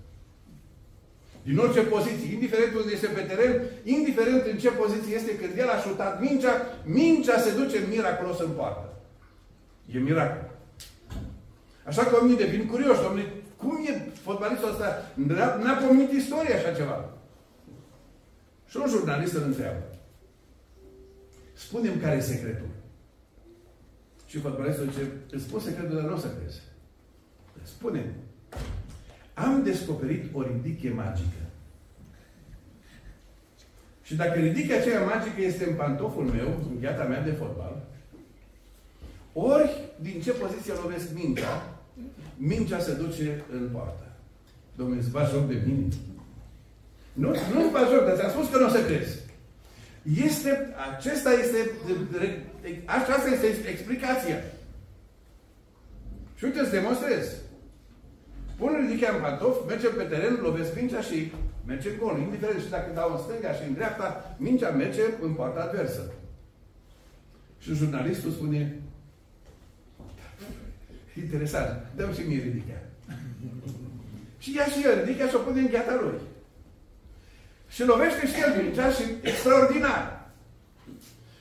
Din orice poziție, indiferent unde este pe teren, indiferent în ce poziție este, când el a șutat mingea, mingea se duce miraculos în poartă. E miracol. Așa că oamenii devin curioși, domnule, cum e fotbalistul ăsta? N-a pomenit istoria așa ceva. Și un jurnalist îl întreabă. Spunem care e secretul. Și fotbalistul zice, îți spun secretul, dar nu o să crezi. Spune, am descoperit o ridiche magică. Și dacă ridichea aceea magică este în pantoful meu, în gheata mea de fotbal, ori din ce poziție lovesc mingea, mingea se duce în poartă. Domnule, îți faci joc de mine? Nu, nu-ți faci joc, dar ți-am spus că nu o să crezi. Este, acesta este, aceasta este explicația. Și uite, îți demonstrez. Pune ridichea în pantof, merge pe teren, lovesc mingea și merge în gol. Indiferent și dacă dau în stânga și în dreapta, mingea merge în partea adversă. Și jurnalistul spune, interesant, dăm și mie ridichea. și ia și el ridichea și o pune în gheata lui. Și lovește și el mingea și extraordinar.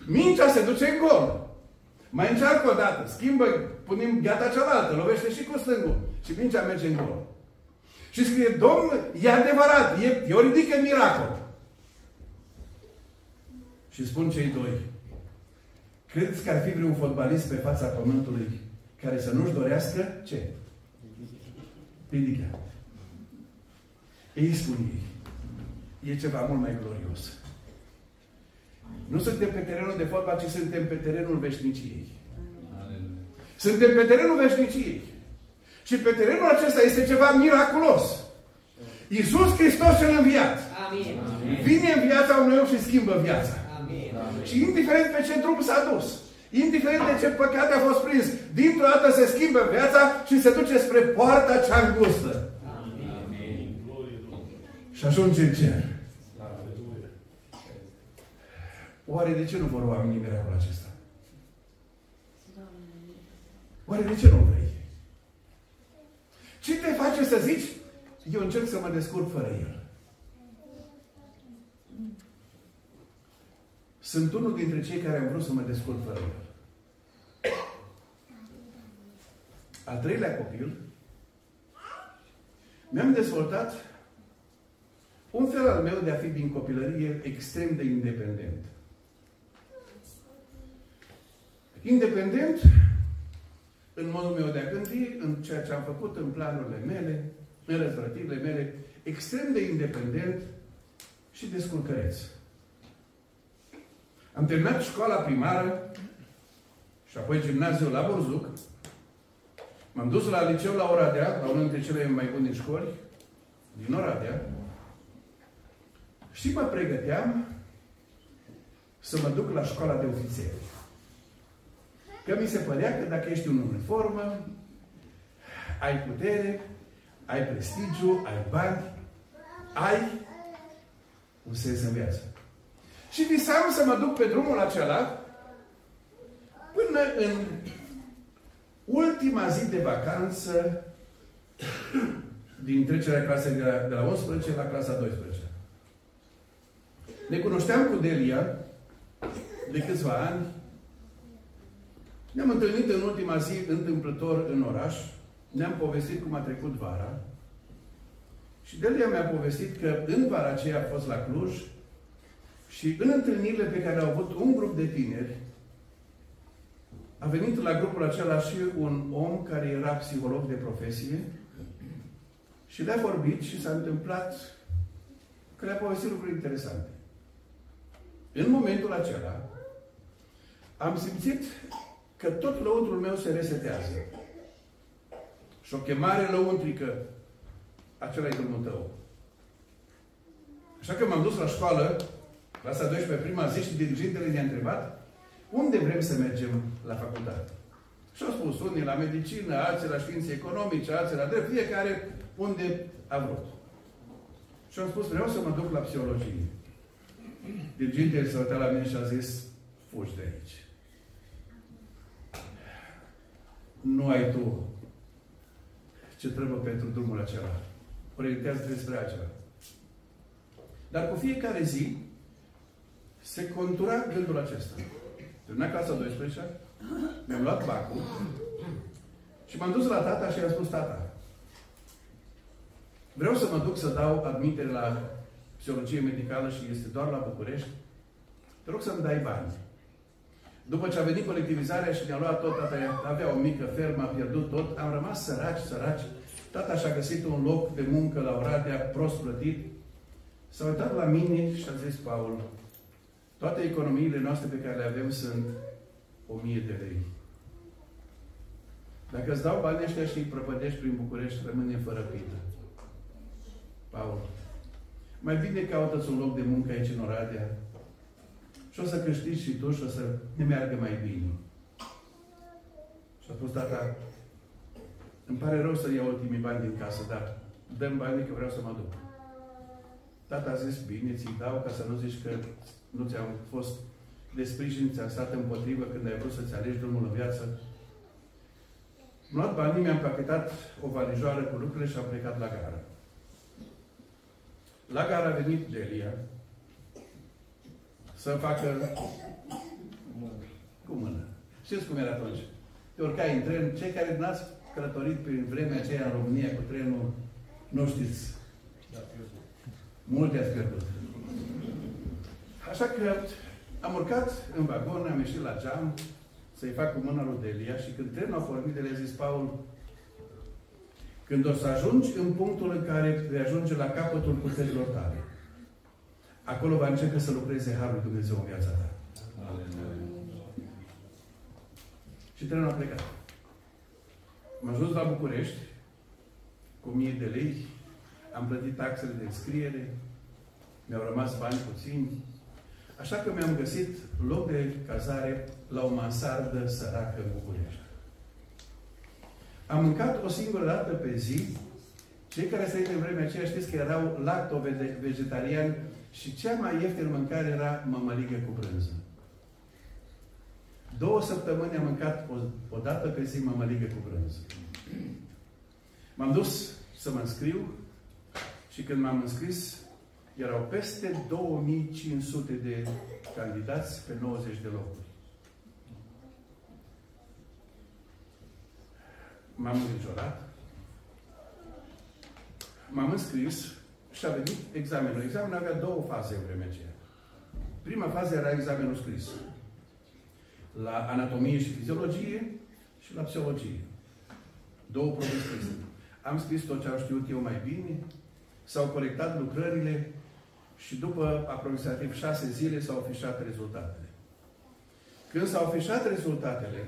Mingea se duce în gol. Mai încearcă o dată, schimbă, punem gata cealaltă, lovește și cu stângul. Și mingea merge în gol. Și scrie, Domn, e adevărat, e, e o ridică miracol. Și spun cei doi, credeți că ar fi vreun fotbalist pe fața pământului care să nu-și dorească ce? Ridică. Ei spun ei, e ceva mult mai glorios. Nu suntem pe terenul de fotbal, ci suntem pe terenul veșniciei. Suntem pe terenul veșniciei. Și pe terenul acesta este ceva miraculos. Iisus Hristos cel înviat. Amin. Vine în viața unui om și schimbă viața. Amin. Și indiferent pe ce drum s-a dus, indiferent de ce păcate a fost prins, dintr-o dată se schimbă viața și se duce spre poarta cea îngustă. Amin. Și ajunge în cer. Oare de ce nu vor oamenii miracolul acesta? Oare de ce nu vrei? Ce te face să zici, eu încerc să mă descurc fără el? Sunt unul dintre cei care am vrut să mă descurc fără el. Al treilea copil, mi-am dezvoltat un fel al meu de a fi din copilărie extrem de independent. Independent în modul meu de a gândi, în ceea ce am făcut, în planurile mele, în răzvrătirile mele, extrem de independent și descurcăreț. Am terminat școala primară și apoi gimnaziul la Borzuc. M-am dus la liceu la Oradea, la unul dintre cele mai bune școli din Oradea. Și mă pregăteam să mă duc la școala de ofițeri. Că mi se părea că dacă ești un uniformă, ai putere, ai prestigiu, ai bani, ai un sens în viață. Și visam să mă duc pe drumul acela până în ultima zi de vacanță din trecerea clasei de la, de la 11 la clasa 12. Ne cunoșteam cu Delia de câțiva ani. Ne-am întâlnit în ultima zi întâmplător în oraș. Ne-am povestit cum a trecut vara. Și Delia mi-a povestit că în vara aceea a fost la Cluj și în întâlnirile pe care au avut un grup de tineri, a venit la grupul acela și un om care era psiholog de profesie și le-a vorbit și s-a întâmplat că le-a povestit lucruri interesante. În momentul acela, am simțit că tot lăuntrul meu se resetează. Și o chemare lăuntrică, acela e drumul tău. Așa că m-am dus la școală, clasa 12, prima zi, și dirigintele ne-a întrebat unde vrem să mergem la facultate. Și au spus unii la medicină, alții la științe economice, alții la drept, fiecare unde a vrut. Și am spus, vreau să mă duc la psihologie. Dirigintele s-a uitat la mine și a zis, fugi de aici. Nu ai tu ce trebuie pentru drumul acela. Orientează despre acela. Dar cu fiecare zi se contura gândul acesta. Terminat clasa 12, mi-am luat bacul și m-am dus la tata și i-am spus, tata, vreau să mă duc să dau admitere la psihologie medicală și este doar la București. Te rog să-mi dai bani. După ce a venit colectivizarea și ne-a luat tot, tata avea o mică fermă, a pierdut tot, am rămas săraci, săraci. Tata și-a găsit un loc de muncă la Oradea, prost plătit. S-a uitat la mine și a zis, Paul, toate economiile noastre pe care le avem sunt o mie de lei. Dacă îți dau banii ăștia și îi prăpădești prin București, rămâne fără pită. Paul, mai bine caută un loc de muncă aici în Oradea și o să câștigi și tu și o să ne meargă mai bine. Și a spus tata, îmi pare rău să iau ultimii bani din casă, dar dăm banii că vreau să mă duc. Tata a zis, bine, ți dau ca să nu zici că nu ți-am fost de sprijin, ți-am stat împotrivă când ai vrut să-ți alegi drumul în viață. M-am luat banii, mi-am pachetat o valijoară cu lucrurile și am plecat la gară. La gară a venit Delia să facă cu mână. Știți cum era atunci? Te urcai în tren. Cei care n-ați călătorit prin vremea aceea în România cu trenul, nu știți. Multe ați pierdut. Așa că am urcat în vagon, am ieșit la geam să-i fac cu mâna lui Delia și când trenul a pornit, Delia a zis, Paul, când o să ajungi în punctul în care vei ajunge la capătul puterilor tale, acolo va începe să lucreze Harul Dumnezeu în viața ta. Și trenul a plecat. M-am ajuns la București cu mie de lei, am plătit taxele de înscriere, mi-au rămas bani puțini, Așa că mi-am găsit loc de cazare la o mansardă săracă în București. Am mâncat o singură dată pe zi. Cei care se în vremea aceea știți că erau lacto-vegetariani și cea mai ieftină mâncare era mămăligă cu brânză. Două săptămâni am mâncat o, o dată pe zi mămăligă cu brânză. M-am dus să mă înscriu și când m-am înscris, erau peste 2500 de candidați pe 90 de locuri. M-am îngrijorat, m-am înscris și a venit examenul. Examenul avea două faze în vremea aceea. Prima fază era examenul scris. La anatomie și fiziologie și la psihologie. Două profesii. Am scris tot ce am știut eu mai bine, s-au corectat lucrările și după aproximativ șase zile s-au afișat rezultatele. Când s-au afișat rezultatele,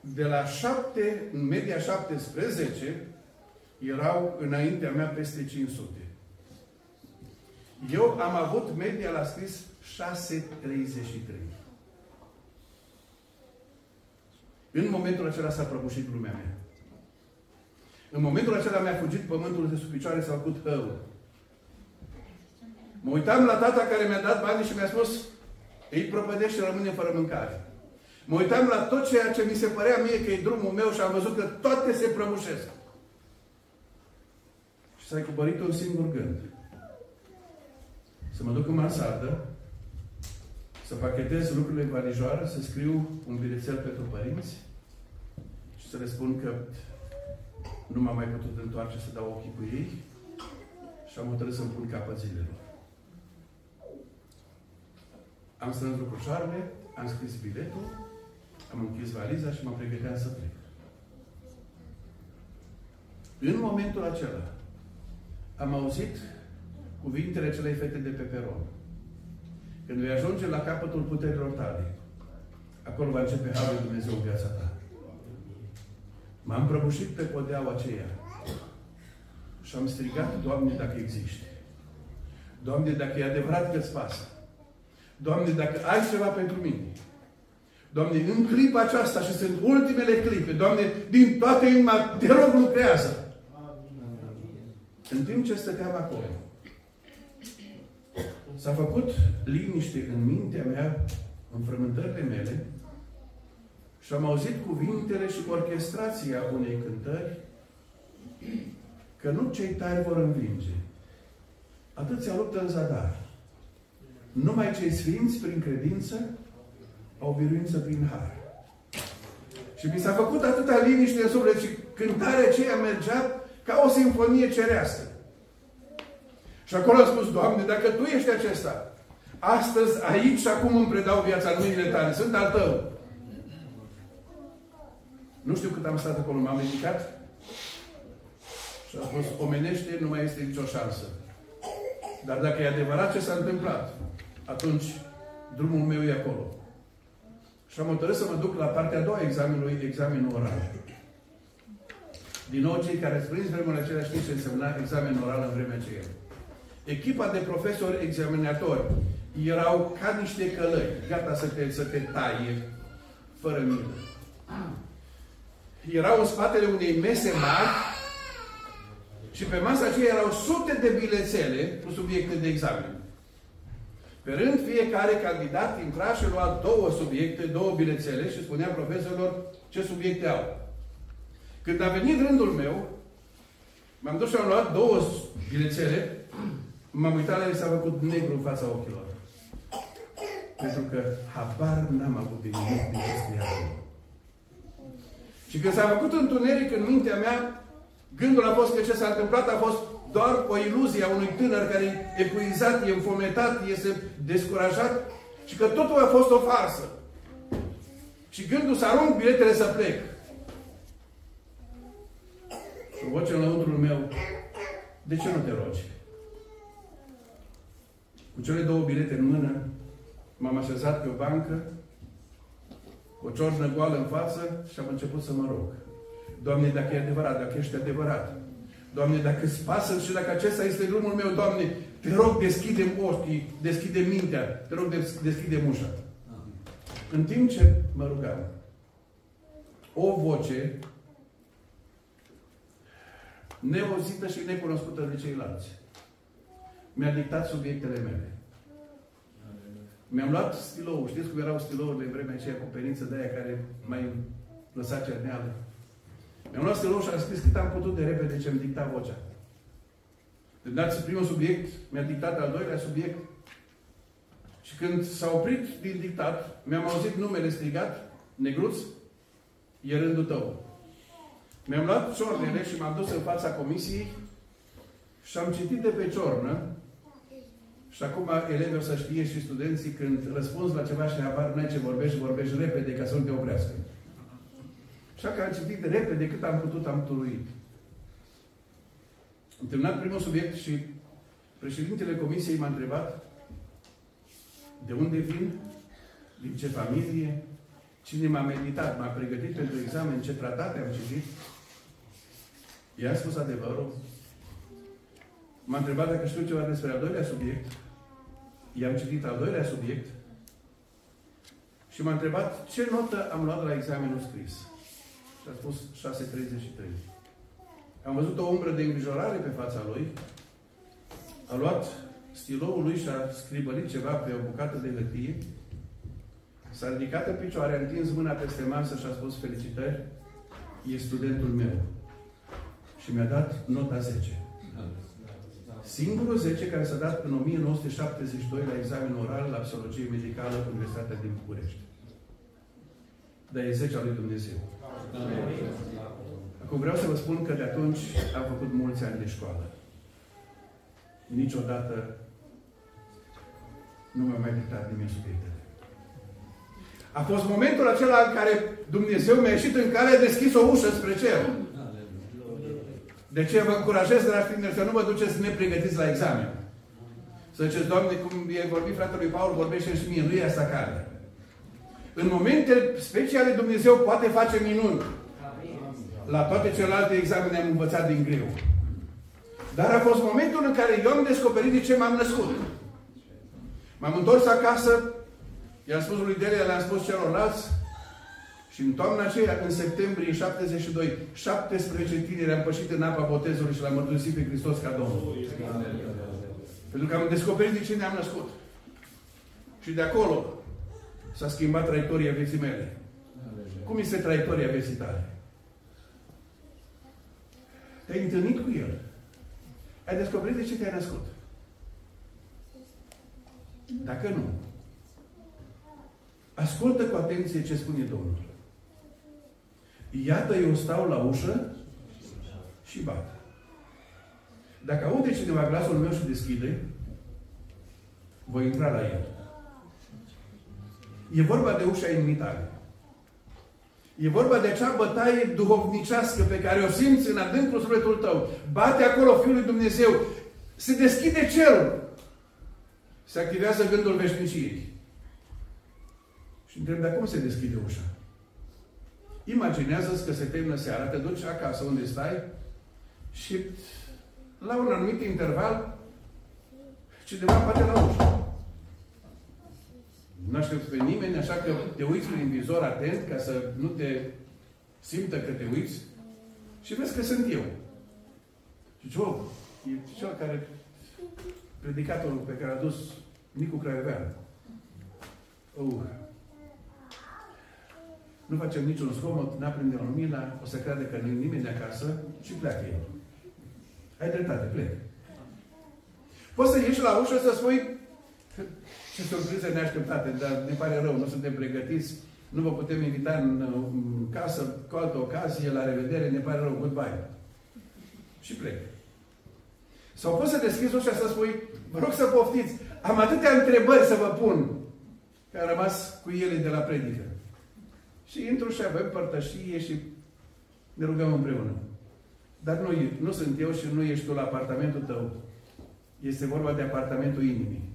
de la 7, în media 17, erau înaintea mea peste 500. Eu am avut media la scris 6,33. În momentul acela s-a prăbușit lumea mea. În momentul acela mi-a fugit pământul de sub picioare, s-a făcut hău. Mă uitam la tata care mi-a dat bani și mi-a spus îi propădești și rămâne fără mâncare. Mă uitam la tot ceea ce mi se părea mie că e drumul meu și am văzut că toate se prăbușesc. Și s-a cupărit un singur gând. Să mă duc în mansardă, să pachetez lucrurile în valijoară, să scriu un bilețel pentru părinți și să le spun că nu m-am mai putut întoarce să dau ochii cu ei și am hotărât să-mi pun capăt zilelor. Am strâns lucrușoarele, am scris biletul, am închis valiza și mă pregăteam să plec. În momentul acela am auzit cuvintele celei fete de pe peron. Când vei ajunge la capătul puterilor tale, acolo va începe Harul lui Dumnezeu în viața ta. M-am prăbușit pe podeaua aceea și am strigat, Doamne, dacă există. Doamne, dacă e adevărat că-ți pasă. Doamne, dacă ai ceva pentru mine. Doamne, în clipa aceasta și sunt ultimele clipe, Doamne, din toată inima, te rog, lucrează. În timp ce stăteam acolo, s-a făcut liniște în mintea mea, în frământările mele, și am auzit cuvintele și orchestrația unei cântări că nu cei tari vor învinge. Atâția luptă în zadar. Numai cei sfinți prin credință au biruință prin har. Și mi s-a făcut atâta liniște în suflet și cântarea aceea mergea ca o sinfonie cerească. Și acolo am spus, Doamne, dacă Tu ești acesta, astăzi, aici și acum îmi predau viața în mâinile Tale, sunt al Tău. Nu știu cât am stat acolo, m-am ridicat și am spus, omenește, nu mai este nicio șansă. Dar dacă e adevărat ce s-a întâmplat, atunci drumul meu e acolo. Și am hotărât să mă duc la partea a doua examenului, examenul oral. Din nou, cei care ați prins vremurile acelea știți ce însemna examen oral în vremea aceea. Echipa de profesori examinatori erau ca niște călăi, gata să te, să te taie, fără milă. Erau în spatele unei mese mari și pe masa aceea erau sute de bilețele cu subiecte de examen. Pe rând, fiecare candidat intra și lua două subiecte, două bilețele și spunea profesorilor ce subiecte au. Când a venit rândul meu, m-am dus și am luat două bilețele, m-am uitat la ele s-a făcut negru în fața ochilor. Pentru că habar n-am avut de nimic din ce scria Și când s-a făcut întuneric în mintea mea, gândul a fost că ce s-a întâmplat a fost doar o iluzie a unui tânăr care e epuizat, e înfometat, este descurajat și că totul a fost o farsă. Și gândul să arunc biletele să plec. Și o voce înăuntrul meu, de ce nu te rogi? Cu cele două bilete în mână, m-am așezat pe o bancă, o ciornă goală în față și am început să mă rog. Doamne, dacă e adevărat, dacă ești adevărat, Doamne, dacă îți pasă și dacă acesta este drumul meu, Doamne, te rog, deschide ochii, deschide mintea, te rog, deschide ușa. În timp ce mă rugam, o voce neauzită și necunoscută de ceilalți mi-a dictat subiectele mele. Mi-am luat stilou. Știți cum erau stilourile în vremea aceea cu peniță de aia care mai lăsa cerneală? Mi-am luat stelou și am scris cât am putut de repede ce îmi dicta vocea. De dați primul subiect, mi-a dictat al doilea subiect. Și când s-a oprit din dictat, mi-am auzit numele strigat, negruț, e rândul tău. Mi-am luat ciornele și m-am dus în fața comisiei și am citit de pe ciornă Și acum elevii o să știe și studenții când răspunzi la ceva și habar n ce vorbești, vorbești repede ca să nu te oprească. Așa că am citit repede cât am putut, am turuit. Am terminat primul subiect și președintele comisiei m-a întrebat de unde vin, din ce familie, cine m-a meditat, m-a pregătit pentru examen, ce tratate am citit. I-a spus adevărul. M-a întrebat dacă știu ceva despre al doilea subiect. I-am citit al doilea subiect. Și m-a întrebat ce notă am luat la examenul scris. Și a spus 6.33. Am văzut o umbră de îngrijorare pe fața lui. A luat stiloul lui și a scribărit ceva pe o bucată de hârtie. S-a ridicat în picioare, a întins mâna peste masă și a spus felicitări. E studentul meu. Și mi-a dat nota 10. Singurul 10 care s-a dat în 1972 la examen oral la psihologie medicală în Universitatea din București. Dar e 10 al lui Dumnezeu. Amin. Acum vreau să vă spun că de atunci am făcut mulți ani de școală. Niciodată nu mi-a mai dictat nimeni subiectele. A fost momentul acela în care Dumnezeu mi-a ieșit în care a deschis o ușă spre cer. De ce vă încurajez, dragi tineri, să nu vă duceți nepregătiți la examen. Să ziceți, Doamne, cum e vorbit fratelui Paul, vorbește și mie, nu e asta care. În momente speciale Dumnezeu poate face minuni. La toate celelalte examene am învățat din greu. Dar a fost momentul în care eu am descoperit de ce m-am născut. M-am întors acasă, i-am spus lui Delia, le-am spus celorlalți, și în toamna aceea, în septembrie 72, 17 tineri am pășit în apa botezului și l-am mărturisit pe Hristos ca Domnul. Pentru că am descoperit de ce ne-am născut. Și de acolo s-a schimbat traiectoria vieții mele. Cum este traiectoria vieții tale? Te-ai întâlnit cu El. Ai descoperit de ce te-ai născut. Dacă nu, ascultă cu atenție ce spune Domnul. Iată, eu stau la ușă și bat. Dacă aude cineva glasul meu și deschide, voi intra la el. E vorba de ușa inimitare. E vorba de acea bătaie duhovnicească pe care o simți în adâncul sufletul tău. Bate acolo Fiul lui Dumnezeu. Se deschide cerul. Se activează gândul veșniciei. Și întreb, dar cum se deschide ușa? Imaginează-ți că se termină seara, te duci acasă unde stai și la un anumit interval cineva bate la ușă. Nu aștept pe nimeni, așa că te uiți prin vizor atent ca să nu te simtă că te uiți și vezi că sunt eu. Și ce e cel care predicatorul pe care a dus Nicu Craiovean. Uh. Nu facem niciun zgomot, nu aprindem lumina, o să crede că nu nimeni de acasă și pleacă el. Ai dreptate, plec. Poți să ieși la ușă să spui ce surprize neașteptate, dar ne pare rău, nu suntem pregătiți, nu vă putem invita în, în casă cu altă ocazie, la revedere, ne pare rău, goodbye. Și plec. Sau poți să deschizi ușa să spui, vă rog să poftiți, am atâtea întrebări să vă pun, că am rămas cu ele de la predică. Și intru și avem părtășie și ne rugăm împreună. Dar nu, nu sunt eu și nu ești tu la apartamentul tău. Este vorba de apartamentul inimii.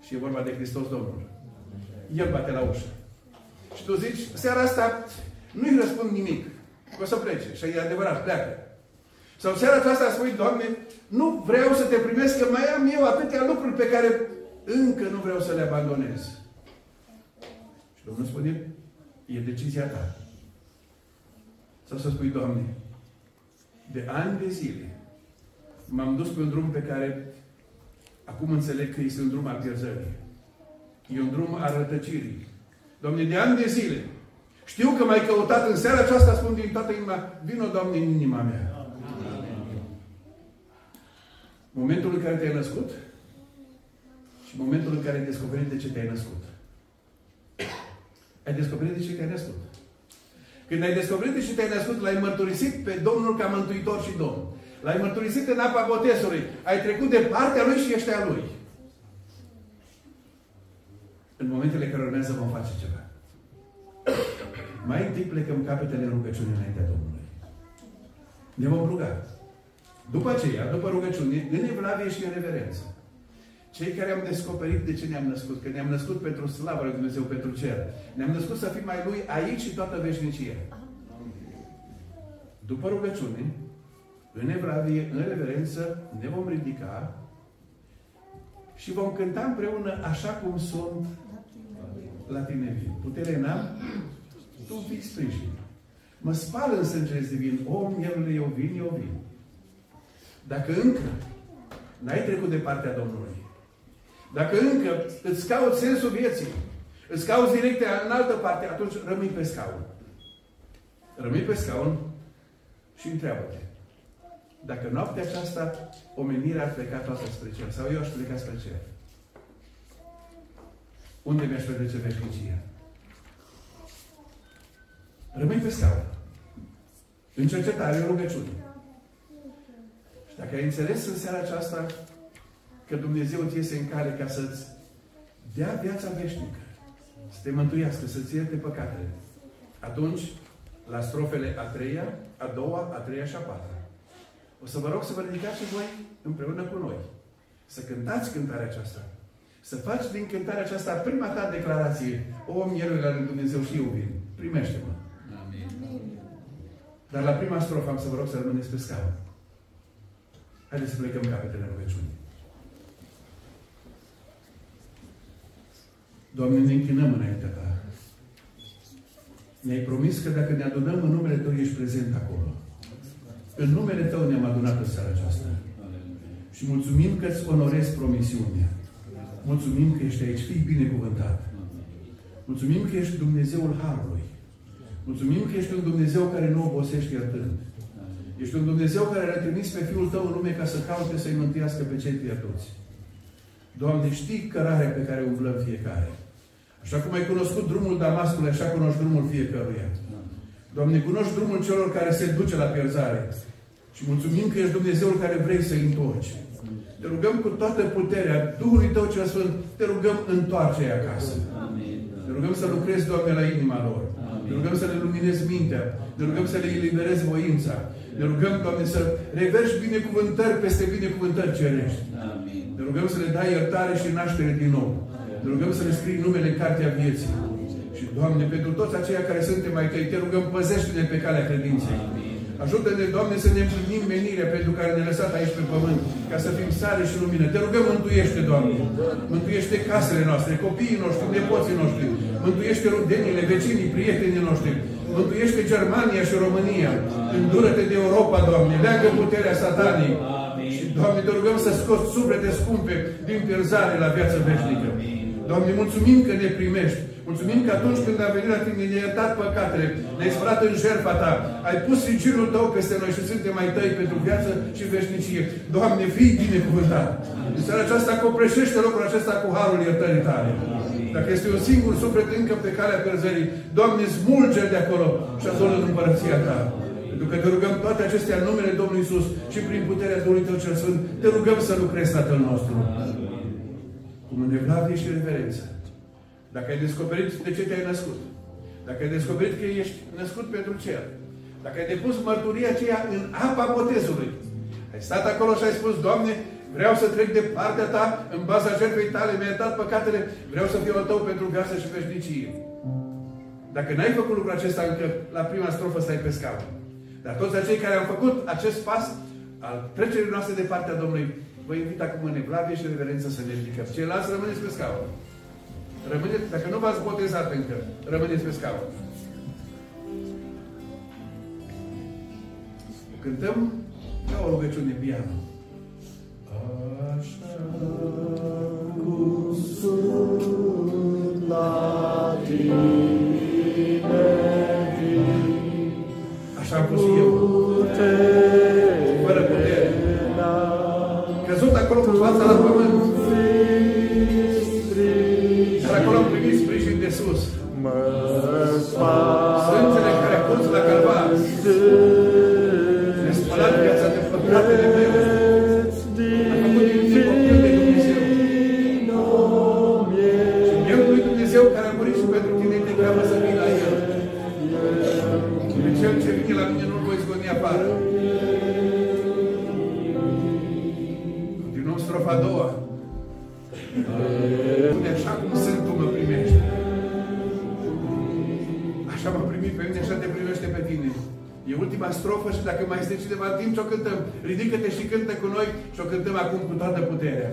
Și e vorba de Hristos Domnul. El bate la ușă. Și tu zici, seara asta nu-i răspund nimic. O să plece. Și e adevărat, pleacă. Sau seara aceasta spui, Doamne, nu vreau să te primesc, că mai am eu atâtea lucruri pe care încă nu vreau să le abandonez. Și Domnul spune, e decizia ta. Sau să spui, Doamne, de ani de zile m-am dus pe un drum pe care Acum înțeleg că este un drum al pierzării. E un drum al rătăcirii. Doamne, de ani de zile, știu că m-ai căutat în seara aceasta, spun din toată inima, vină, Doamne, în inima mea. Amin. Momentul în care te-ai născut și momentul în care ai descoperit de ce te-ai născut. Ai descoperit de ce te-ai născut. Când ai descoperit de ce te-ai născut, l-ai mărturisit pe Domnul ca Mântuitor și Domn. L-ai mărturisit în apa botezului. Ai trecut de partea Lui și ești a Lui. în momentele care urmează vom face ceva. Mai întâi plecăm capetele în rugăciune înaintea Domnului. Ne vom ruga. După aceea, după rugăciune, în evlavie și în reverență. Cei care am descoperit de ce ne-am născut, că ne-am născut pentru slavă lui Dumnezeu, pentru cer. Ne-am născut să fim mai Lui aici și toată veșnicia. După rugăciune, în evlavie, în reverență, ne vom ridica și vom cânta împreună așa cum sunt la tine vin. Putere n-am, tu fii sprijin. Mă spală în sângele divin, om, el eu vin, eu vin. Dacă încă n-ai trecut de partea Domnului, dacă încă îți cauți sensul vieții, îți cauți direcția în altă parte, atunci rămâi pe scaun. Rămâi pe scaun și întreabă-te. Dacă noaptea aceasta omenirea ar pleca toată spre cer, sau eu aș pleca spre cer, unde mi-aș petrece veșnicia? Rămâi pe scaun. În cercetare, în rugăciune. Și dacă ai înțeles în seara aceasta că Dumnezeu ți iese în cale ca să-ți dea viața veșnică, să te mântuiască, să-ți ierte păcatele, atunci, la strofele a treia, a doua, a treia și a patra, o să vă rog să vă ridicați și voi împreună cu noi. Să cântați cântarea aceasta. Să faci din cântarea aceasta prima ta declarație. O, mielul la Dumnezeu și eu vin. Primește-mă. Dar la prima strofă am să vă rog să rămâneți pe scaun. Haideți să plecăm capetele rugăciunii. Doamne, ne închinăm înaintea Ta. Ne-ai promis că dacă ne adunăm în numele Tău, ești prezent acolo. În numele Tău ne-am adunat în seara aceasta. Și mulțumim că îți onorezi promisiunea. Mulțumim că ești aici. Fii binecuvântat. Mulțumim că ești Dumnezeul Harului. Mulțumim că ești un Dumnezeu care nu obosește iertând. Ești un Dumnezeu care a trimis pe Fiul Tău în lume ca să caute să-i mântuiască pe cei pierduți. Doamne, știi cărarea pe care umblăm fiecare. Așa cum ai cunoscut drumul Damascului, așa cunoști drumul fiecăruia. Doamne, cunoști drumul celor care se duce la pierzare. Și mulțumim că ești Dumnezeul care vrei să-i întorci. Te rugăm cu toată puterea Duhului Tău cel Sfânt, te rugăm întoarce-i acasă. Te rugăm să lucrezi, Doamne, la inima lor. Te rugăm să le luminezi mintea. Te rugăm să le eliberezi voința. Ne rugăm, Doamne, să reverși binecuvântări peste binecuvântări cerești. Te rugăm să le dai iertare și naștere din nou. Te rugăm să le scrii numele în Cartea Vieții. Și, Doamne, pentru toți aceia care suntem mai tăi, te rugăm, păzește-ne pe calea credinței. Ajută-ne, Doamne, să ne împlinim menirea pentru care ne-ai lăsat aici pe pământ, ca să fim sare și lumină. Te rugăm, mântuiește, Doamne. Mântuiește casele noastre, copiii noștri, nepoții noștri. Mântuiește rudenile, vecinii, prietenii noștri. Mântuiește Germania și România. Îndură-te de Europa, Doamne. Leagă puterea satanii. Și, Doamne, te rugăm să scoți suflete scumpe din pierzare la viață veșnică. Doamne, mulțumim că ne primești. Mulțumim că atunci când a venit la tine, ne-ai iertat păcatele, ne-ai spălat în jertfa ta, ai pus sigilul tău peste noi și suntem mai tăi pentru viață și veșnicie. Doamne, fii binecuvântat. În seara aceasta copreșește locul acesta cu harul iertării tale. Dacă este un singur suflet încă pe calea pierzării, Doamne, smulge de acolo și adună în împărăția ta. Pentru că te rugăm toate acestea în numele Domnului Isus și prin puterea Duhului Tău cel Sfânt, te rugăm să lucrezi Tatăl nostru. Cu mânevlavie și reverență. Dacă ai descoperit de ce te-ai născut, dacă ai descoperit că ești născut pentru cer, dacă ai depus mărturia aceea în apa botezului, ai stat acolo și ai spus, Doamne, vreau să trec de partea Ta, în baza jertfei Tale, mi-ai dat păcatele, vreau să fiu al Tău pentru viață și veșnicie. Dacă n-ai făcut lucrul acesta încă, la prima strofă stai pe scaun. Dar toți acei care au făcut acest pas al trecerii noastre de partea Domnului, vă invit acum în evlavie și reverență să ne ridicăm. Ceilalți rămâneți pe scaun. Rămâneți, dacă nu v-ați botezat încă, rămâneți pe scaun. Cântăm ca o rugăciune piano. Așa cum sunt la acolo cu fața la pământ. Dar acolo am primit sprijin de sus. Sângele și dacă mai este cineva în timp ce o cântăm, ridică-te și cântă cu noi și o cântăm acum cu toată puterea.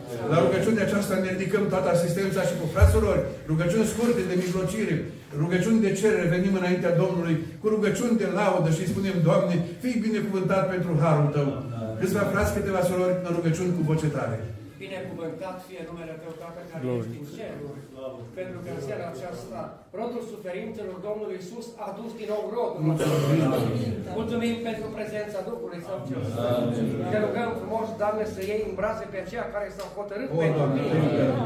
La rugăciunea aceasta ne ridicăm toată asistența și cu fraților, rugăciuni scurte de mijlocire, rugăciuni de cerere, venim înaintea Domnului cu rugăciuni de laudă și îi spunem, Doamne, fii binecuvântat pentru harul Tău. Câțiva frați, câteva surori în rugăciuni cu voce tare. Binecuvântat fie numele Tău, Tată, care ești în ceruri pentru că în seara aceasta rodul suferințelor Domnului Iisus a dus din nou rodul. Mulțumim pentru prezența Duhului Său cel Te rugăm frumos, Doamne, să iei în brațe pe aceia care s-au hotărât o, pentru Tine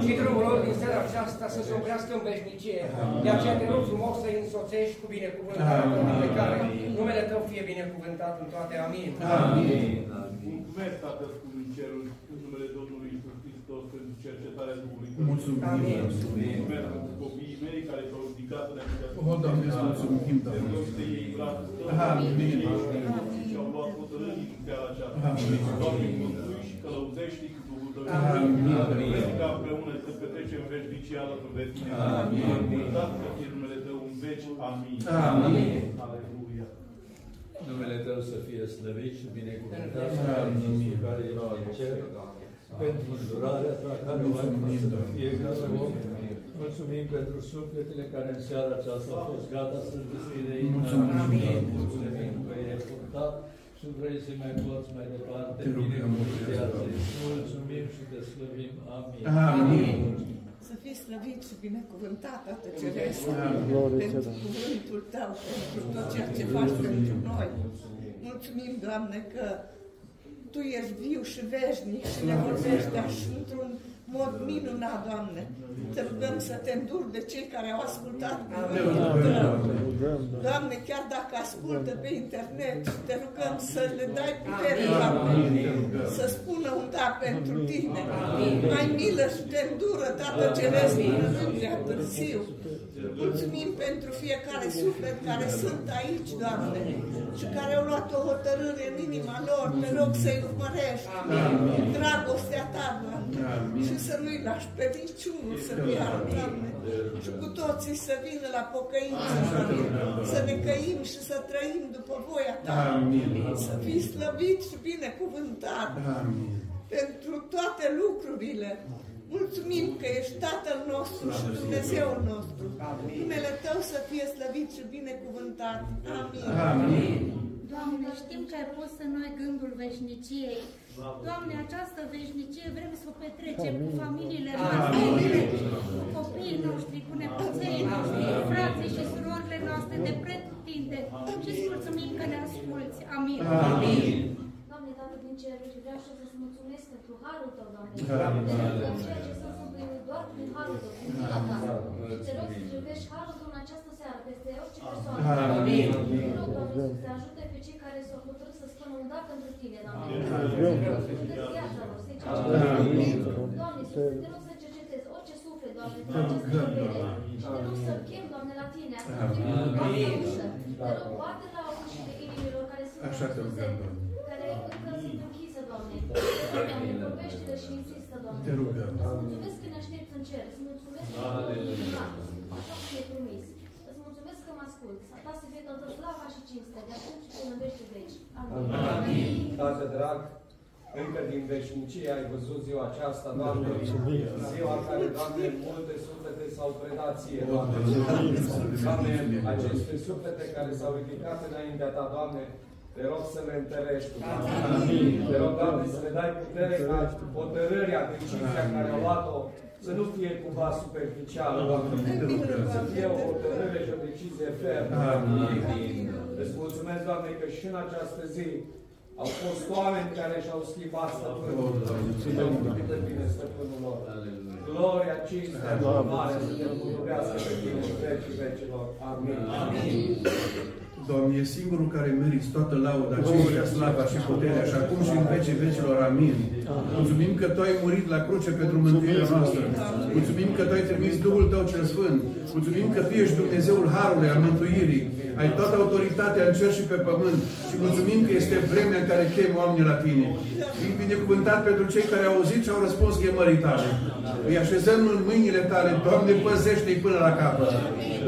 și drumul lor din seara aceasta să se oprească în veșnicie. De aceea te rog frumos să-i însoțești cu binecuvântarea pe care numele Tău fie binecuvântat în toate. Amin. Amin. Mulțumesc, Tatăl, cu cerul, în numele Domnului Iisus Hristos, pentru cercetarea Duhului. Mulțumim. Amin pentru copiii mei care s-au ridicat înaintea O, Doamne, îți mulțumim, Doamne. Te rog să iei brațul Tău. Amin. Și au luat hotărârii în seara aceasta. Doamne, mântui și călăuzește cu Duhul Tău. Amin. Vrem ca împreună să petrecem veșnicia alături de Tine. Amin. Dat să fie numele Tău în veci. Amin. Amin. Aleluia. Numele Tău să fie slăvit și binecuvântat. Amin. Care ești în cer, pentru îndurarea Ta, care o ai față de fiecare om. Mulțumim pentru sufletele care în seara aceasta au fost gata să deschide Mulțumim. Mulțumim că ai purtat și vrei să mai poți mai departe. Te rugăm, Binecuvântează. Mulțumim și te slăvim. Amin. Amin. Să fii slăvit și binecuvântat, Tată Ceresc, Amin. pentru cuvântul Tău, pentru tot ceea ce faci pentru noi. Mulțumim, Doamne, că Tu ești viu și veșnic și ne vorbești așa într-un mod minunat, Doamne. Te rugăm să te înduri de cei care au ascultat cuvântul Tău. Doamne, chiar dacă ascultă pe internet, te rugăm să le dai putere, Doamne, să spună un da pentru Tine. Mai milă și te îndură, Tată Ceresc, până nu prea târziu. Mulțumim pentru fiecare suflet care sunt aici, Doamne, și care au luat o hotărâre în inima lor. Te rog să-i urmărești. Dragostea Ta, Doamne. Și să nu-i lași pe niciunul să piară, Doamne. Și cu toții să vină la pocăință, Doamne. Să ne căim și să trăim după voia Ta. Amin. Să fii slăvit și binecuvântat Amin. pentru toate lucrurile. Mulțumim că ești Tatăl nostru și Dumnezeul nostru. Numele Tău să fie slăvit și binecuvântat. Amin. Amin. Doamne, știm că ai pus în noi gândul veșniciei. Doamne, această veșnicie vrem să o petrecem cu familiile noastre, cu copiii noștri, cu nepoței noștri, cu frații și surorile noastre de pretutinde. Și îți mulțumim că ne asculți. Amin. Amin. Doamne, Tată din ceruri, vreau și eu să-ți mulțumesc pentru harul Tău, Doamne. Amin. Te rog că ceea ce se întâmplă e doar prin harul Tău, prin mila Ta. Și te rog să privești harul Tău în această seară peste orice persoană. Amin. Te rog, Doamne, să te ajute pe cei care s-au hotărât să spună un da pentru Tine, Doamne. Să viața lor, să-i cercetezi. Doamne, Iisuse, te rog să cercetezi orice suflet, Doamne, din această vedere. Și te rog să chem, Doamne, la Tine, să fim în toată ușă. Te rog, bate la ușile inimilor care sunt Așa te rugăm, Doamne. care încă sunt închise, Doamne. Doamne, vorbește și insistă, Doamne. Te rugăm. Îți mulțumesc că ne aștept în cer. Îți mulțumesc că așa cum e promis. Îți mulțumesc că mă ascult. Să ta să fie toată slava și cinstea de acum și până în veci de veci. Amin. Tată drag, încă din veșnicie ai văzut ziua aceasta, Doamne, ziua în care, Doamne, multe suflete s-au predat ție, Doamne. Doamne, aceste suflete care s-au ridicat înaintea Ta, Doamne, te rog să le întărești, Doamne. Te rog, Doamne, să le dai putere ca hotărârea, decizia care au luat-o să nu fie cumva superficială, Doamne. Să fie o hotărâre și o decizie fermă. Îți mulțumesc, Doamne, că și în această zi au fost oameni care și-au schimbat stăpânul. Și de bine stăpânul lor. Gloria, cinstea, mare să te împudurească pe tine în vecii vecilor. Amin. Doamne, e singurul care meriți toată lauda, cinstea, slava și puterea și acum și în vecii vecilor. Amin. Mulțumim că Tu ai murit la cruce pentru mântuirea noastră. Mulțumim că Tu ai trimis Duhul Tău cel Sfânt. Mulțumim că Tu ești Dumnezeul Harului, al mântuirii. Ai toată autoritatea în cer și pe pământ. Și mulțumim că este vremea în care chem oamenii la Tine. Fii binecuvântat pentru cei care au auzit și au răspuns chemării Tale. Îi așezăm în mâinile Tale. Doamne, păzește-i până la capăt.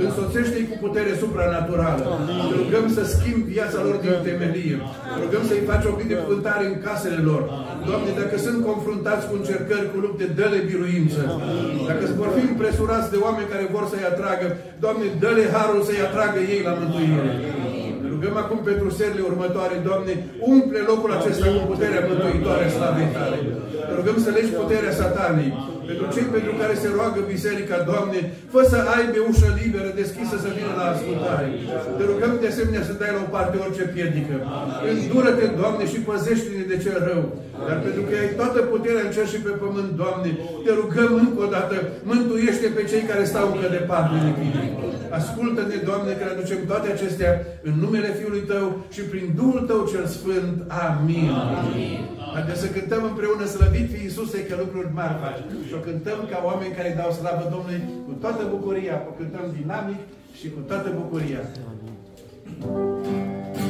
Însoțește-i cu putere supranaturală. Te rugăm să schimbi viața lor din temelie. Te rugăm să-i faci o binecuvântare în casele lor. Doamne, dacă sunt confruntați cu încercări, cu lupte, dă-le biruință. Dacă vor fi impresurați de oameni care vor să-i atragă, Doamne, dă-le harul să-i atragă ei la mântuire. Ne rugăm acum pentru serile următoare, Doamne, umple locul acesta cu puterea mântuitoare a slavei Tale. Te rugăm să legi puterea satanei. Pentru cei pentru care se roagă biserica, Doamne, fă să aibă ușă liberă, deschisă să vină la ascultare. Te rugăm de asemenea să dai la o parte orice piedică. Îndură-te, Doamne, și păzește-ne de cel rău. Dar pentru că ai toată puterea în cer și pe pământ, Doamne, te rugăm încă o dată, mântuiește pe cei care stau încă departe de Tine. Ascultă-ne, Doamne, că ne aducem toate acestea în numele Fiului Tău și prin Duhul Tău cel Sfânt. Amin. Amin. Haideți să cântăm împreună slăvit fi Iisuse că lucruri mari faci. Și o cântăm ca oameni care dau slavă Domnului cu toată bucuria. O cântăm dinamic și cu toată bucuria. Amin.